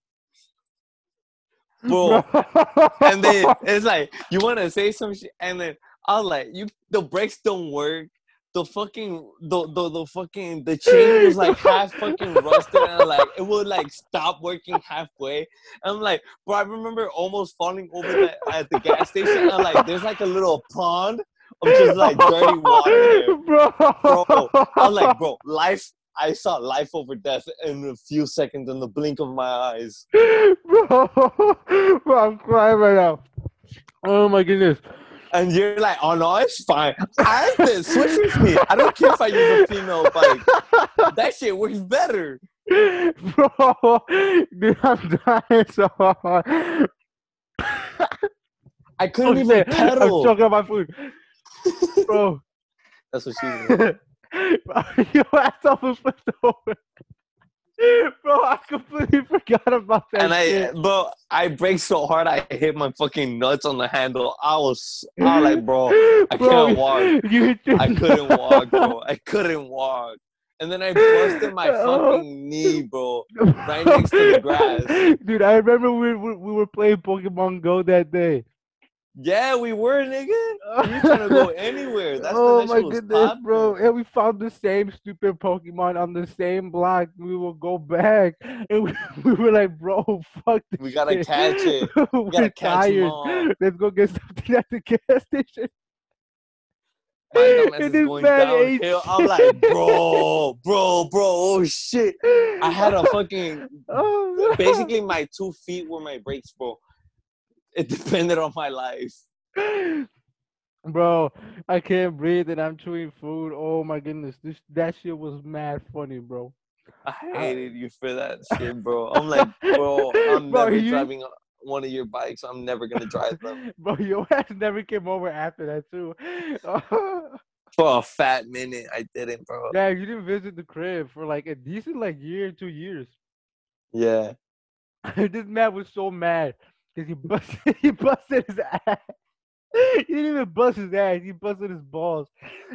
S1: Bro, and then it's like you want to say some shit, and then I was like, "You, the brakes don't work. The fucking, the the, the fucking, the chain was like half fucking rusted, and like it would like stop working halfway." And I'm like, bro, I remember almost falling over the, at the gas station. And like, there's like a little pond of just like dirty water there.
S2: bro.
S1: Bro, I was like, bro, life. I saw life over death in a few seconds in the blink of my eyes.
S2: bro, bro, I'm crying right now. Oh my goodness.
S1: And you're like, oh no, it's fine. I have to switch with me. I don't care if I use a female bike. That shit works better.
S2: bro, dude, I'm dying so hard.
S1: I couldn't
S2: Oh,
S1: even
S2: shit, I'm choking on my food. Bro,
S1: That's what she's doing.
S2: your ass almost flipped over. Bro, I completely forgot about that
S1: And I,
S2: shit.
S1: bro, I braked so hard I hit my fucking nuts on the handle. I was, I was like, bro, I
S2: Bro,
S1: can't walk.
S2: You
S1: I couldn't walk, bro. I couldn't walk. And then I busted my
S2: Oh.
S1: fucking knee, bro. right next to the grass.
S2: Dude, I remember we, we, we were playing Pokemon Go that day.
S1: Yeah, we were, nigga. We were trying to go anywhere. That's
S2: oh my goodness, bro! And we found the same stupid Pokemon on the same block. We will go back, and we, we were like, "Bro, fuck this
S1: We gotta
S2: shit.
S1: catch it.
S2: we're
S1: gotta catch
S2: tired. Let's go get something at the gas station."
S1: My dumb ass
S2: And this
S1: going downhill. I'm like, bro, bro, bro, oh shit. I had a fucking
S2: Oh,
S1: basically my two feet were my brakes, bro. It depended on my life.
S2: Bro, I can't breathe and I'm chewing food. Oh my goodness, this that shit was mad funny, bro.
S1: I hated you for that shit, bro. I'm like, bro, I'm
S2: Bro,
S1: never
S2: you-
S1: driving one of your bikes. I'm never gonna drive them
S2: Bro, your ass never came over after that too.
S1: for a fat minute. I didn't, bro.
S2: yeah, you didn't visit the crib for like a decent like year, two years.
S1: Yeah.
S2: this man was so mad because he busted he busted his ass. He didn't even bust his ass. He busted his balls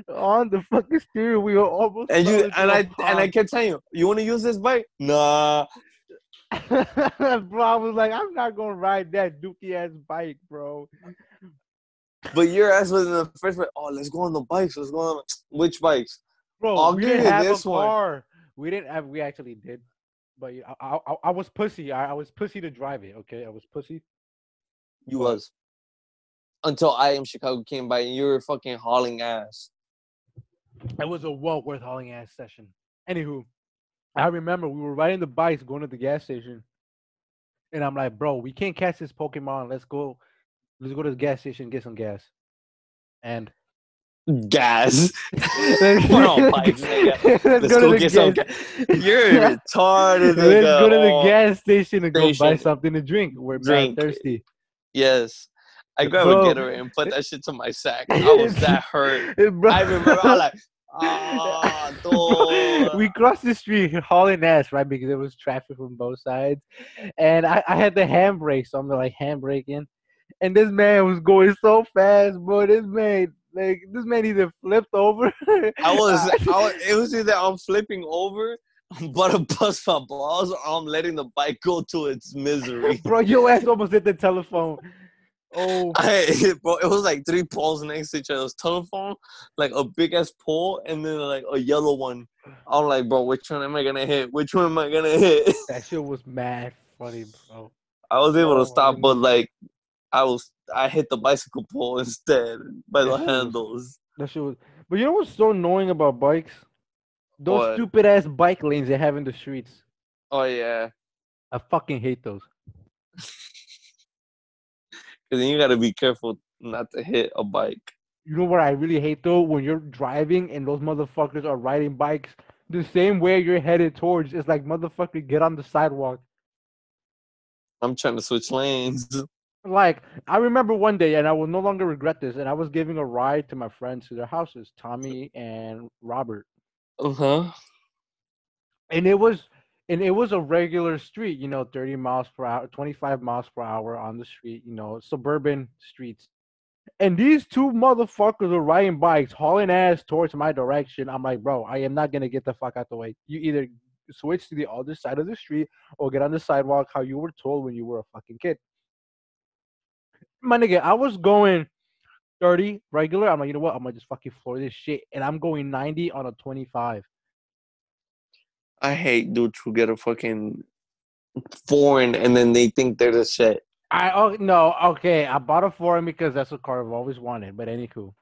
S2: on the fucking steering wheel. Almost.
S1: And you and I and I kept telling you, you want to use this bike? Nah.
S2: bro, I was like, I'm not gonna ride that dookie ass bike, bro.
S1: But your ass was in the first place. Oh, let's go on the bikes. Let's go on. Which bikes?
S2: Bro,
S1: I'll
S2: we
S1: give
S2: didn't
S1: you
S2: have
S1: this
S2: a
S1: one.
S2: car. We didn't have. We actually did, but yeah, I, I, I was pussy. I, I was pussy to drive it. Okay, I was pussy.
S1: You was. Until I am Chicago came by and you were fucking hauling ass.
S2: It was a well worth hauling ass session. Anywho, I remember we were riding the bikes going to the gas station, and I'm like, bro, we can't catch this Pokemon. Let's go. Let's go to the gas station and get some gas. And
S1: Gas.
S2: let's,
S1: We're on nigga. Let's go,
S2: to the
S1: get some
S2: gas-
S1: gas. You're retarded.
S2: Let's go to the gas station and go buy something to drink. We're
S1: Drink.
S2: thirsty.
S1: Yes. I grabbed
S2: Bro.
S1: a Gatorade and put that shit to my sack. I was that hurt.
S2: Bro.
S1: I remember I was like, ah,
S2: we crossed the street hauling ass, right? Because there was traffic from both sides. And I, I had the handbrake, so I'm like handbraking. And this man was going so fast, bro. This man Like this man either flipped over.
S1: I was, I was, it was either I'm flipping over, I'm about to bust my balls, or I'm letting the bike go to its misery.
S2: bro, your ass almost hit the telephone. Oh,
S1: I, bro, it was like three poles next to each other. It was telephone, like a big ass pole, and then like a yellow one. I'm like, bro, which one am I gonna hit? Which one am I gonna hit?
S2: that shit was mad funny, bro.
S1: I was able
S2: Oh,
S1: to stop, but like, I was, I hit the bicycle pole instead by the
S2: That
S1: handles.
S2: That shit was. But you know what's so annoying about bikes? Those
S1: What?
S2: stupid ass bike lanes they have in the streets.
S1: Oh yeah,
S2: I fucking hate those.
S1: because then you gotta be careful not to hit a bike.
S2: You know what I really hate though? When you're driving and those motherfuckers are riding bikes the same way you're headed towards. It's like motherfucker, get on the sidewalk.
S1: I'm trying to switch lanes.
S2: Like I remember one day, and I will no longer regret this. And I was giving a ride to my friends to their houses, Tommy and Robert,
S1: Uh huh.
S2: and it was and it was a regular street, you know, 30 miles per hour, 25 miles per hour on the street, you know, suburban streets. And these two motherfuckers are riding bikes, hauling ass towards my direction. I'm like, bro, I am not gonna get the fuck out the way. You either switch to the other side of the street or get on the sidewalk how you were told when you were a fucking kid. My nigga, I was going 30 regular. I'm like, you know what? I'm gonna just fucking floor this shit. And I'm going 90 on a 25.
S1: I hate dudes who get a fucking foreign and then they think they're the shit.
S2: I oh no, okay. I bought a foreign because that's what car I've always wanted. But anywho,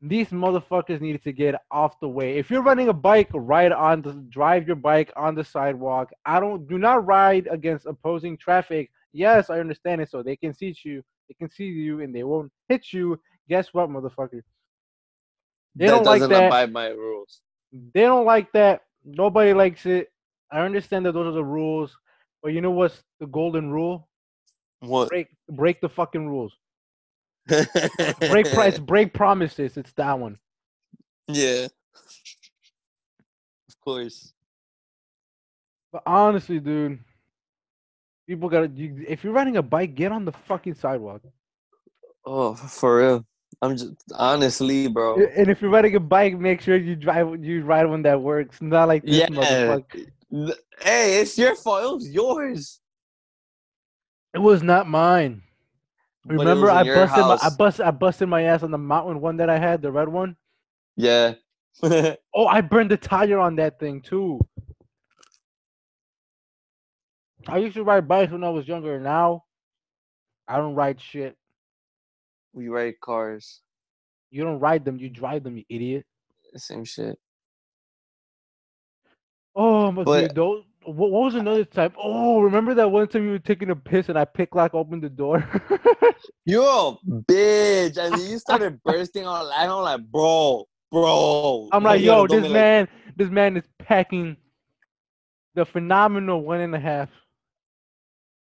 S2: these motherfuckers needed to get off the way. If you're running a bike, ride on the drive your bike on the sidewalk. I don't do not ride against opposing traffic. Yes, I understand it, so they can see you, they can see you, and they won't hit you. Guess what, motherfucker? They
S1: that
S2: don't like that.
S1: abide by rules.
S2: They don't like that. Nobody likes it. I understand that those are the rules, but you know what's the golden rule?
S1: What?
S2: Break break the fucking rules. break price, break promises. It's that one.
S1: Yeah. Of course.
S2: But honestly, dude, people gotta. You, if you're riding a bike, get on the fucking sidewalk.
S1: Oh, for real. I'm just honestly, bro.
S2: And if you're riding a bike, make sure you drive. You ride one that works. Not like this
S1: Yeah.
S2: motherfucker.
S1: Hey, it's your fault. It was yours.
S2: It was not mine. Remember, I busted my I busted I busted my ass on the mountain one that I had, the red one.
S1: Yeah.
S2: Oh, I burned the tire on that thing too. I used to ride bikes when I was younger. Now, I don't ride shit.
S1: we ride cars.
S2: You don't ride them, you drive them, you idiot.
S1: Same shit.
S2: Oh my
S1: But-
S2: dude, those what, what was another time? Oh, remember that one time you were taking a piss and I pick lock opened the door?
S1: A bitch. And you started bursting out laughing. I'm like, bro, bro.
S2: I'm like,
S1: gotta
S2: yo, this
S1: me like-
S2: man, this man is packing the phenomenal one and a half.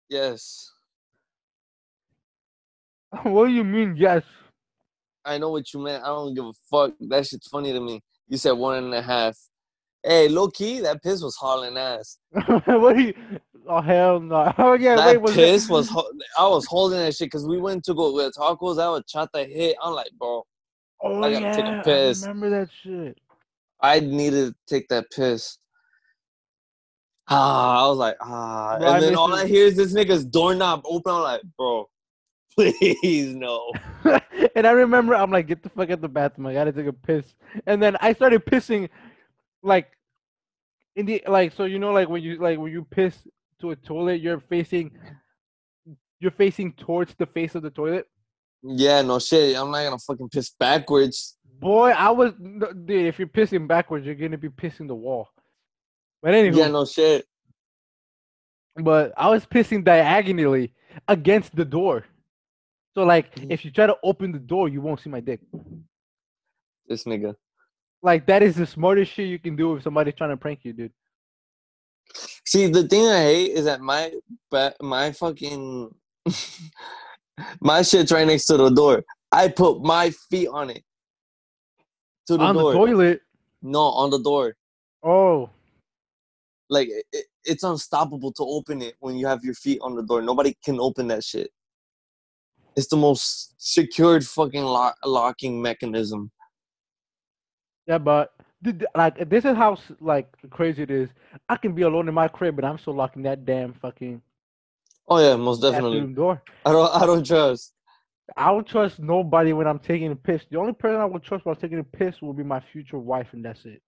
S1: Yes.
S2: what do you mean, yes?
S1: I know what you meant. I don't give a fuck. That shit's funny to me. You said one and a half. Hey, low key, that piss was hauling ass.
S2: what do you? Oh hell no! Oh yeah,
S1: that
S2: wait, was it-
S1: piss was. Ho- I was holding that shit because we went to go with tacos. I would chata hit. I'm like, bro,
S2: Oh
S1: I gotta take a
S2: yeah,
S1: piss.
S2: I remember that shit.
S1: I needed to take that piss. Ah, I was like, ah,
S2: Bro, I
S1: and then all
S2: it.
S1: I hear is this nigga's doorknob open. I'm like, bro, please no.
S2: and I remember I'm like, get the fuck out the bathroom. I gotta take a piss. And then I started pissing, like, in the like. So you know, like when you like when you piss to a toilet, you're facing, you're facing towards the face of the toilet.
S1: Yeah, no shit. I'm not gonna fucking piss backwards.
S2: Boy, I was dude. If you're pissing backwards, you're gonna be pissing the wall. But anyway,
S1: Yeah, no shit.
S2: but I was pissing diagonally against the door. So like,
S1: Mhm.
S2: if you try to open the door, you won't see my dick.
S1: This nigga.
S2: Like that is the smartest shit you can do if somebody's trying to prank you, dude.
S1: See, the thing I hate is that my my fucking my shit's right next to the door. I put my feet on it. To the
S2: On
S1: door.
S2: the toilet.
S1: No, on the door.
S2: Oh,
S1: Like it, it- it's unstoppable to open it when you have your feet on the door. Nobody can open that shit. It's the most secured fucking lock- locking mechanism.
S2: Yeah, but like this is how like crazy it is. I can be alone in my crib, but I'm still locking that damn fucking
S1: Oh yeah, most definitely.
S2: door.
S1: I don't. I don't trust.
S2: I don't trust nobody when I'm taking a piss. The only person I would trust while taking a piss will be my future wife, and that's it.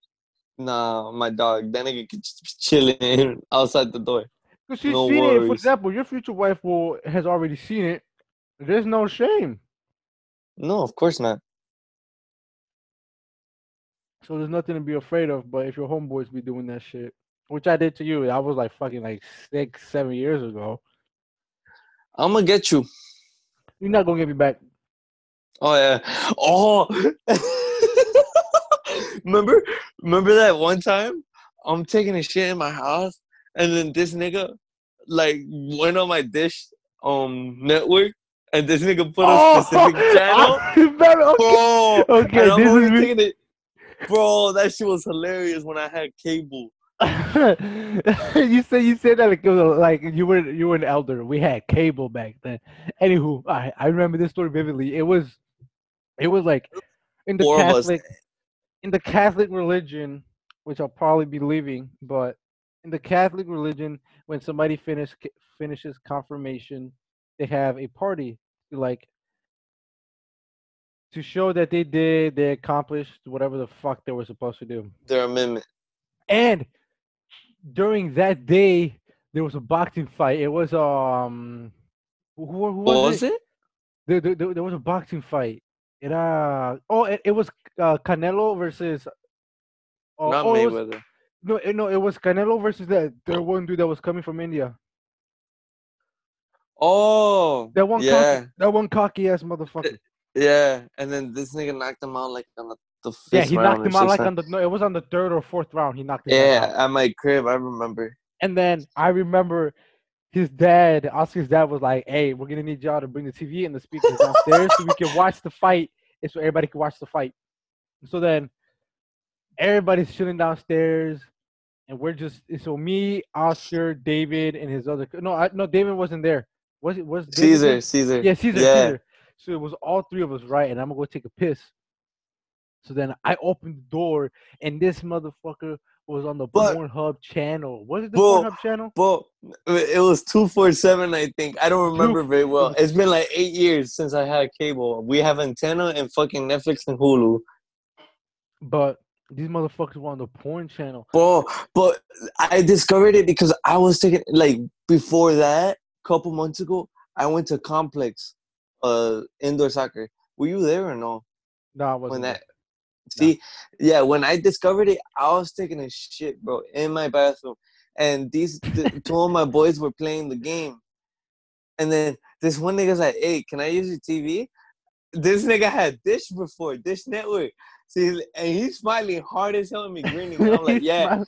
S1: Nah, my dog. That nigga could just be chilling outside the door.
S2: Because she's
S1: No
S2: seen it. For example, your future wife will has already seen it. There's no shame.
S1: No, of course not.
S2: So there's nothing to be afraid of. But if your homeboys be doing that shit, which I did to you, I was like fucking like six, seven years ago.
S1: I'm gonna get you.
S2: You're not gonna get me back.
S1: Oh yeah. Oh. remember? Remember that one time? I'm taking a shit in my house, and then this nigga like went on my dish um network, and this nigga put a specific channel.
S2: Remember- okay.
S1: Bro,
S2: Okay,
S1: and I'm
S2: this is
S1: it. Bro, that shit was hilarious when I had cable.
S2: you said you said that like, like you were you were an elder. We had cable back then. Anywho, I I remember this story vividly. It was it was like in the
S1: Four of us.
S2: Catholic in the Catholic religion, which I'll probably be leaving, but in the Catholic religion, when somebody finish finishes confirmation, they have a party to like to show that they did they accomplished whatever the fuck they were supposed to do.
S1: Their amendment.
S2: And during that day, there was a boxing fight. It was um, who, who who
S1: What
S2: was,
S1: was
S2: it?
S1: it?
S2: There, there, there- there was a boxing fight. It uh oh, it, it was uh, Canelo versus. Oh,
S1: Not
S2: oh, it was-
S1: Mayweather.
S2: no, it, no, it was Canelo versus that that one dude that was coming from India.
S1: Oh,
S2: That one,
S1: yeah,
S2: cocky, that one cocky ass motherfucker.
S1: yeah. And then this nigga knocked him out like on the, the fifth
S2: Yeah, he knocked him out like on the no, it was on the third or fourth round. He knocked him out.
S1: Yeah, at my crib, I remember.
S2: And then I remember his dad, Oscar's dad, was like, "Hey, we're gonna need y'all to bring the TV and the speakers downstairs so we can watch the fight, and so everybody can watch the fight." So then everybody's chilling downstairs, and we're just so me, Oscar, David, and his other no, I, no, David wasn't there. Was it? Was David
S1: Caesar,
S2: there?
S1: Caesar.
S2: Yeah, Caesar,
S1: Yeah.
S2: Caesar. So it was all three of us, right? And I'm gonna go take a piss. So then I opened the door, and this motherfucker was on the
S1: But-
S2: Pornhub channel. Was it the
S1: Bro,
S2: Pornhub channel?
S1: But it was two four seven, I think. I don't remember very well. It's been like eight years since I had cable. We have antenna and fucking Netflix and Hulu.
S2: But these motherfuckers were on the porn channel.
S1: Bro, but I discovered it because I was taking like before that, couple months ago, I went to Complex, uh, indoor soccer. Were you there or no?
S2: No, I wasn't.
S1: when that see yeah when i discovered it i was taking a shit bro in my bathroom. And these th- two of my boys were playing the game. And then this one nigga's like hey can i use your tv this nigga had dish before dish network. See and he's smiling hard as hell at me grinning. I'm like yeah.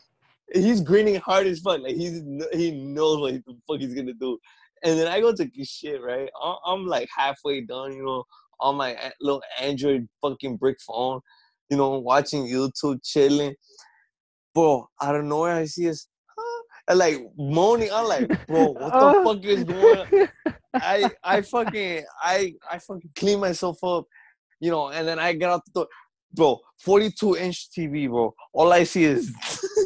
S1: he's grinning hard as fuck. Like he's he knows what the fuck he's gonna do. And then i go to shit right? I'm, I'm like halfway done you know on my eh, little android fucking brick phone you know watching youtube chilling bro out of nowhere i see us and like moaning i'm like bro what the
S2: Oh.
S1: fuck is going on I I fucking I I fucking clean myself up, you know, and then I get out the door. Bro, 42 inch TV, bro. All I see is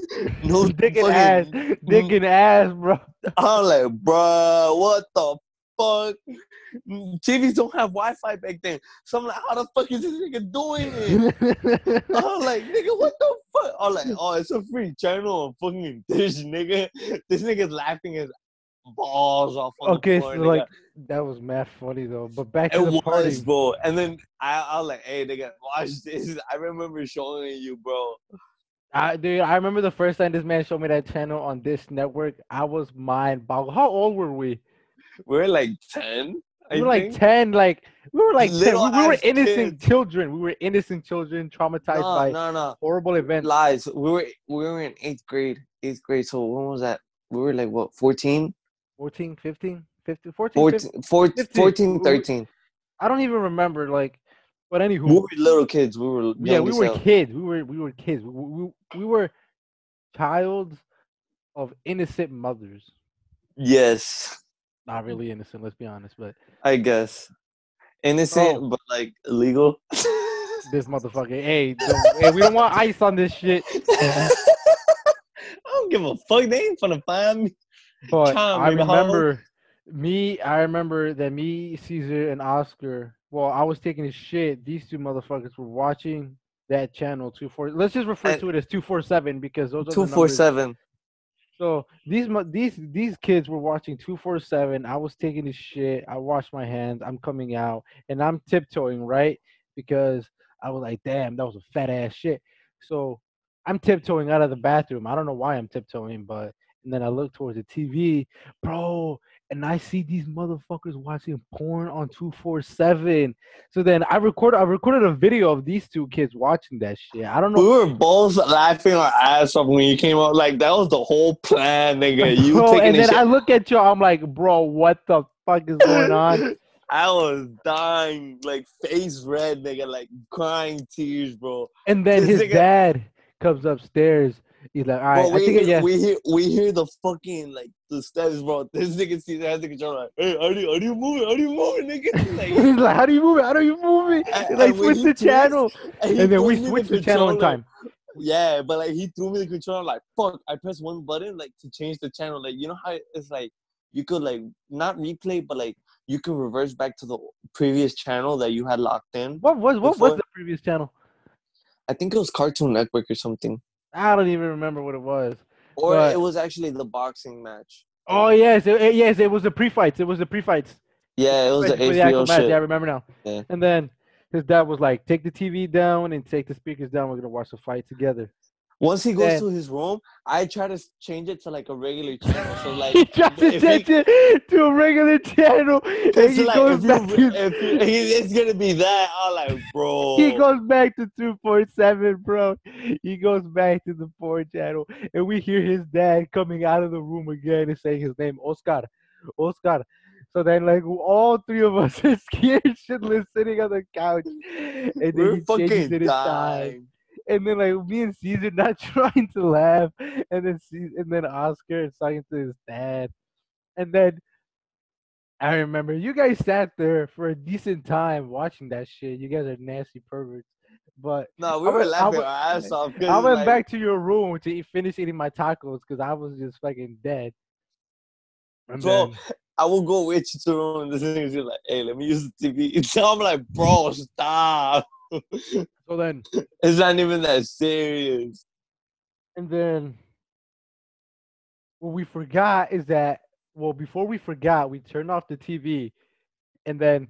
S1: no
S2: dick and ass, dick and ass, bro.
S1: I'm like, bro, what the fuck? TVs don't have Wi-Fi back then. So I'm like, how the fuck is this nigga doing it? I'm like, nigga, what the fuck? I'm like, oh, it's a free channel on fucking dish, nigga. This nigga's laughing his balls off
S2: okay,
S1: the
S2: so
S1: floor, nigga.
S2: like that was mad funny though. But back to
S1: It
S2: the
S1: was,
S2: party.
S1: bro. And then I, I was like, hey, nigga, watch this. I remember showing you, bro.
S2: I, dude, I remember the first time this man showed me that channel on this network. I was mind boggled. How old were we?
S1: We are like 10. I
S2: We were like
S1: think.
S2: ten. Like we were like 10.
S1: Little
S2: We, we were innocent
S1: kids.
S2: children. We were innocent children traumatized
S1: No,
S2: by
S1: no, no.
S2: horrible events.
S1: Lies. We were we were in eighth grade. Eighth grade. So when was that? We were like what, 14?
S2: 14, 15, 15, 14,
S1: 14,
S2: 15.
S1: 14,
S2: 15.
S1: 14
S2: We were-
S1: 13.
S2: I don't even remember. Like, but anywho,
S1: We were little kids. We were
S2: yeah, we were kids. We were we were kids. We, we, we were childs of innocent mothers.
S1: Yes,
S2: Not mm-hmm. really innocent, let's be honest. But
S1: I guess. Innocent,
S2: Bro.
S1: but like illegal.
S2: this motherfucker. Hey, hey, we don't want ice on this shit.
S1: I don't give a fuck. They ain't finna find me.
S2: But I remember me. I remember that me, Caesar, and Oscar. Well, I was taking a shit. These two motherfuckers were watching that channel two four. Let's just refer
S1: And-
S2: to it as two four seven because those
S1: Two four seven.
S2: So these these these kids were watching two four seven. I was taking a shit. I washed my hands. I'm coming out and I'm tiptoeing right because I was like, damn, that was a fat ass shit. So I'm tiptoeing out of the bathroom. I don't know why I'm tiptoeing, but and then I look towards the TV, bro, and I see these motherfuckers watching porn on two four seven. So then I recorded I recorded a video of these two kids watching that shit. I don't know.
S1: We were both laughing our ass off when you came out. Like that was the whole plan, nigga. You
S2: bro,
S1: taking
S2: and then
S1: shit.
S2: I look at you, I'm like, bro, what the fuck is going on?
S1: I was dying, like face red, nigga, like crying tears, bro.
S2: And then
S1: This
S2: his
S1: nigga-
S2: dad comes upstairs. He's like, all right,
S1: Bro,
S2: I
S1: we,
S2: think
S1: hear,
S2: yeah.
S1: we hear we hear the fucking like the steps, bro. This nigga sees has the controller like, hey, how do you, how do you move it? How do you move it, nigga? Like,
S2: He's like, how do you move it? How do you move it?
S1: And-
S2: like
S1: and
S2: switch the channel,
S1: he
S2: and then we switch the channel in time.
S1: Yeah, but like he threw me the controller. Like fuck, I pressed one button like to change the channel. Like you know how it's like you could like not replay, but like you could reverse back to the previous channel that you had locked in.
S2: What was what was the previous channel?
S1: I think it was Cartoon Network or something,
S2: I don't even remember what it was.
S1: or
S2: But-
S1: it was actually the boxing match.
S2: Oh yes, it, yes, it was the pre-fights. It was the pre-fights.
S1: Yeah, it was the
S2: the actual match.
S1: shit.
S2: Yeah, I remember now.
S1: Yeah.
S2: And then his dad was like, "Take the TV down and take the speakers down. We're gonna watch the fight together."
S1: Once he goes to his room, I try to change it to like a regular channel. So like,
S2: he tried to
S1: if he-
S2: change it to a regular channel. And he
S1: like
S2: goes back
S1: you,
S2: to
S1: you, it's gonna be that. I'm like, bro.
S2: he goes back to 247, bro. He goes back to the four channel, and we hear his dad coming out of the room again and saying his name, Oscar, Oscar. So then, like, all three of us are scared shitless sitting on the couch, and then
S1: We're
S2: he changes it time. And then, like, me and Caesar not trying to laugh, and then Ce- and then Oscar is talking to his dad, and then. I remember you guys sat there for a decent time watching that shit. You guys are nasty perverts. But
S1: No, we were
S2: went-
S1: laughing
S2: went-
S1: our ass off.
S2: I went
S1: like,
S2: back to your room to eat, finish eating my tacos because I was just fucking dead. And
S1: Bro,
S2: then-
S1: I will go with you to the room. And this nigga's just like, hey, let me use the TV. So I'm like, bro, stop.
S2: So then,
S1: It's not even that serious.
S2: and then, what we forgot is that well, before we forgot, we turned off the TV, and then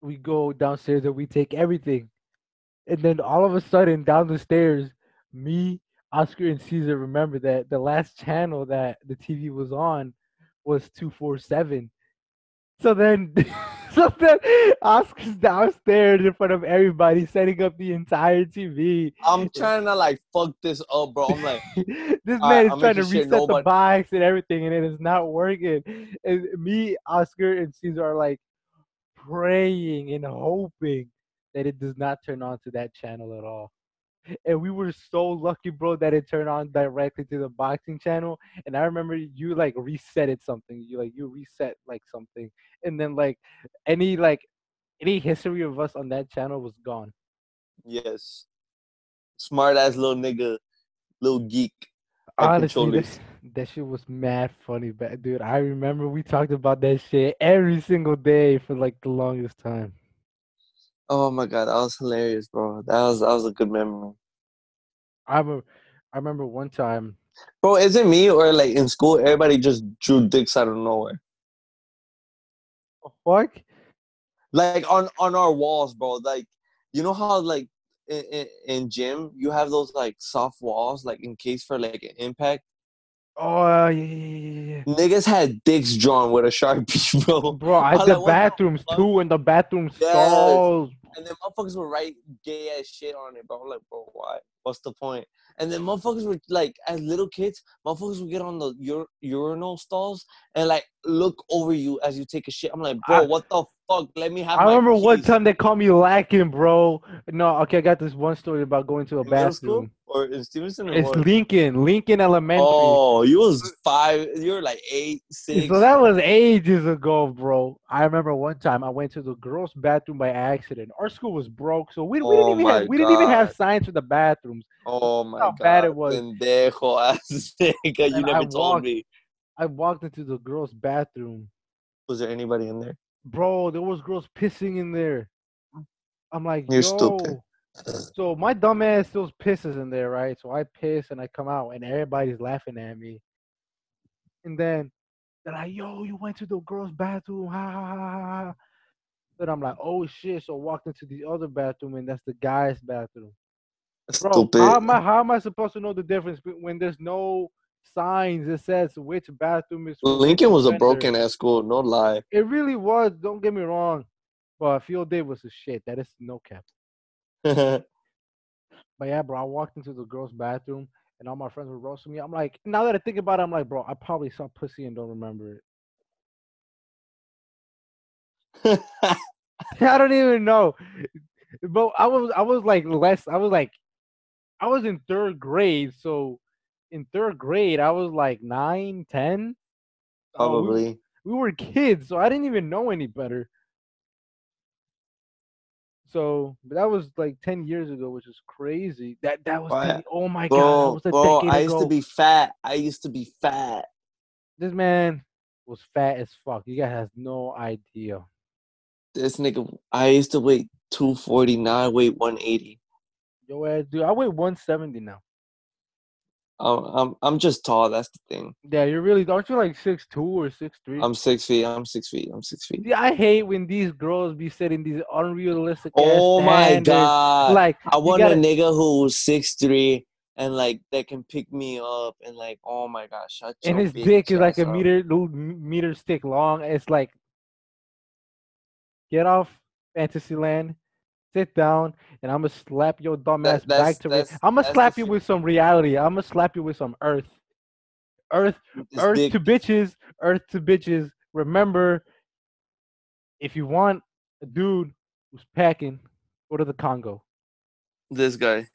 S2: we go downstairs and we take everything, and then all of a sudden down the stairs, me, Oscar, and Caesar remember that the last channel that the TV was on was two four seven. So then, so then Oscar's downstairs in front of everybody, setting up the entire TV.
S1: I'm trying to like fuck this up, bro. I'm like,
S2: this man is
S1: I'll
S2: trying to reset the
S1: nobody-
S2: box and everything, and it is not working. And me, Oscar, and Caesar are like praying and hoping that it does not turn on to that channel at all. And we were so lucky, bro, that it turned on directly to the boxing channel. And I remember you like reset it something. You like you reset like something, and then like any like any history of us on that channel was gone.
S1: yes. Smart ass little nigga, little geek.
S2: Honestly, that shit was mad funny, but dude, I remember we talked about that shit every single day for like the longest time.
S1: Oh my god, that was hilarious, bro. That was that was a good memory.
S2: I remember, I remember one time.
S1: Bro, is it me or like in school everybody just drew dicks out of nowhere?
S2: Fuck.
S1: Like on on our walls, bro. Like you know how like in, in, in gym you have those like soft walls, like in case for like an impact.
S2: Oh yeah, yeah, yeah.
S1: Niggas had dicks drawn with a sharpie, bro.
S2: Bro,
S1: I like,
S2: the
S1: the
S2: bathrooms too, in the bathroom
S1: Yes.
S2: stalls.
S1: And then motherfuckers would write gay ass shit on it, bro. I'm like, bro, why? What's the point? And then motherfuckers were like, as little kids, motherfuckers would get on the ur- urinal stalls and like look over you as you take a shit. I'm like, bro,
S2: I-
S1: what the fuck? Let me have.
S2: I remember one time they called me lacking, bro. No, okay, I got this one story about going to a
S1: In
S2: bathroom.
S1: Or in Stevenson? Or
S2: It's
S1: what?
S2: Lincoln, Lincoln Elementary.
S1: Oh, you was five. You were like eight, six.
S2: So that was ages ago, bro. I remember one time I went to the girls' bathroom by accident. Our school was broke, so we, we didn't
S1: Oh
S2: even have we didn't even have signs for the bathrooms.
S1: oh my god.
S2: how
S1: god,
S2: bad it was.
S1: Pendejo ass nigga, you never
S2: I
S1: told
S2: walked-
S1: me.
S2: I walked into the girls' bathroom,
S1: Was there anybody in there?
S2: bro. There was girls pissing in there. I'm like,
S1: You're
S2: yo.
S1: stupid.
S2: So my dumb ass still pisses in there, right? So I piss and I come out, and everybody's laughing at me. And then they're like, "Yo, you went to the girls' bathroom?" Ha ha ha ha. ha. Then I'm like, "Oh shit!" So I walked into the other bathroom, and that's the guys' bathroom. Bro,
S1: Stupid.
S2: how am I how am I supposed to know the difference when there's no signs that says which bathroom is?
S1: Lincoln was a broken ass school, no lie.
S2: It really was. Don't get me wrong, but field day was a shit. That is no cap. But yeah, bro, I walked into the girls' bathroom and all my friends were roasting me. I'm like, now that I think about it, I'm like, bro, I probably saw pussy and don't remember it. I don't even know. But I was I was like less I was like I was in third grade, so in third grade I was like nine, ten. Uh, we-
S1: Probably.
S2: we were kids, so I didn't even know any better. So, but that was like ten years ago, which is crazy. That that was
S1: Why-
S2: 10 oh my god, that was a
S1: bro, I
S2: ago.
S1: used to be fat. I used to be fat.
S2: this man was fat as fuck. You guys has no idea.
S1: This nigga, I used to weigh two forty nine. I weigh 180.
S2: Yo ass dude, I weigh 170 now.
S1: I'm, I'm, I'm just tall. That's the thing.
S2: Yeah, you're really aren't you like six two or six three?
S1: I'm six feet. I'm six feet. I'm six feet.
S2: Yeah, I hate when these girls be setting these unrealistic.
S1: Oh my god!
S2: Like
S1: I want
S2: gotta-
S1: a nigga who's six three and like that can pick me up and like, oh my gosh, shut
S2: and his dick is like a meter meter stick long. It's like get off Fantasyland, sit down, and I'm gonna slap your dumb
S1: That-
S2: ass back to. Re- I'm gonna slap you with some reality. I'm gonna slap you with some earth, earth,
S1: This
S2: earth
S1: dick-
S2: to bitches, earth to bitches. Remember, if you want a dude who's packing, go to the Congo.
S1: This guy.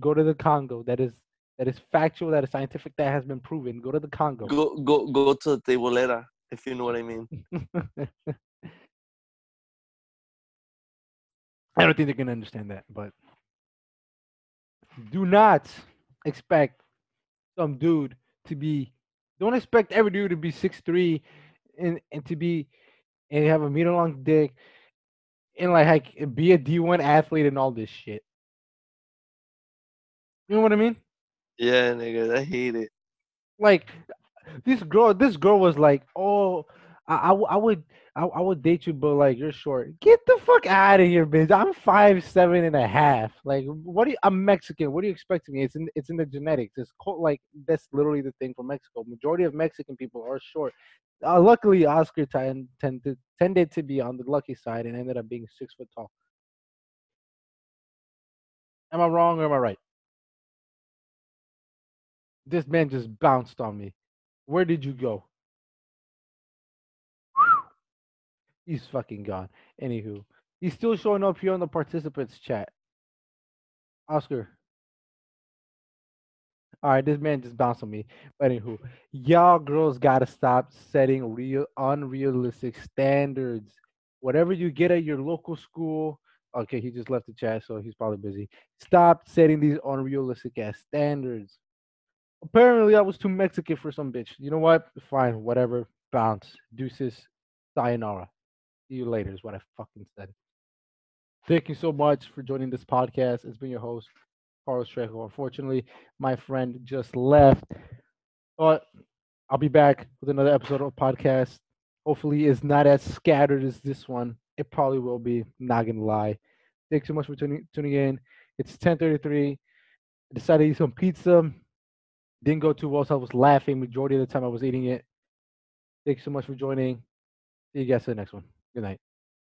S2: Go to the Congo. That is that is factual. That is scientific. That has been proven. Go to the Congo.
S1: Go go go to the tebolera, if you know what I mean.
S2: I don't think they're gonna understand that, but do not expect some dude to be. Don't expect every dude to be six three, and and to be and have a meter long dick, and like like be a D one athlete and all this shit. You know what I mean?
S1: Yeah, nigga, I hate it.
S2: like this girl this girl was like oh I, I, I would I, I would date you but like you're short. Get the fuck out of here bitch. I'm five seven and a half. Like what do you i'm mexican. What do you expect of me? It's in it's in the genetics. It's called like that's literally the thing for mexico. Majority of mexican people are short. Uh, luckily oscar ten, tended, tended to be on the lucky side and ended up being six foot tall. Am i wrong or am i right? This man just bounced on me. Where did you go? He's fucking gone. Anywho, he's still showing up here on the participants chat. Oscar. All right, this man just bounced on me. But anywho, y'all girls gotta stop setting real unrealistic standards. Whatever you get at your local school. Okay, he just left the chat, so he's probably busy. Stop setting these unrealistic ass standards. Apparently, I was too Mexican for some bitch. You know what? Fine, whatever. Bounce. Deuces. Sayonara. See you later, is what I fucking said. Thank you so much for joining this podcast. It's been your host, Carlos Trejo. Unfortunately, my friend just left. But I'll be back with another episode of podcast. Hopefully, it's not as scattered as this one. It probably will be. Not gonna lie. Thanks so much for tuning tuning in. It's 10:33. I decided to eat some pizza. Didn't go too well, so I was laughing majority of the time I was eating it. Thanks so much for joining. See you guys in the next one. Good night.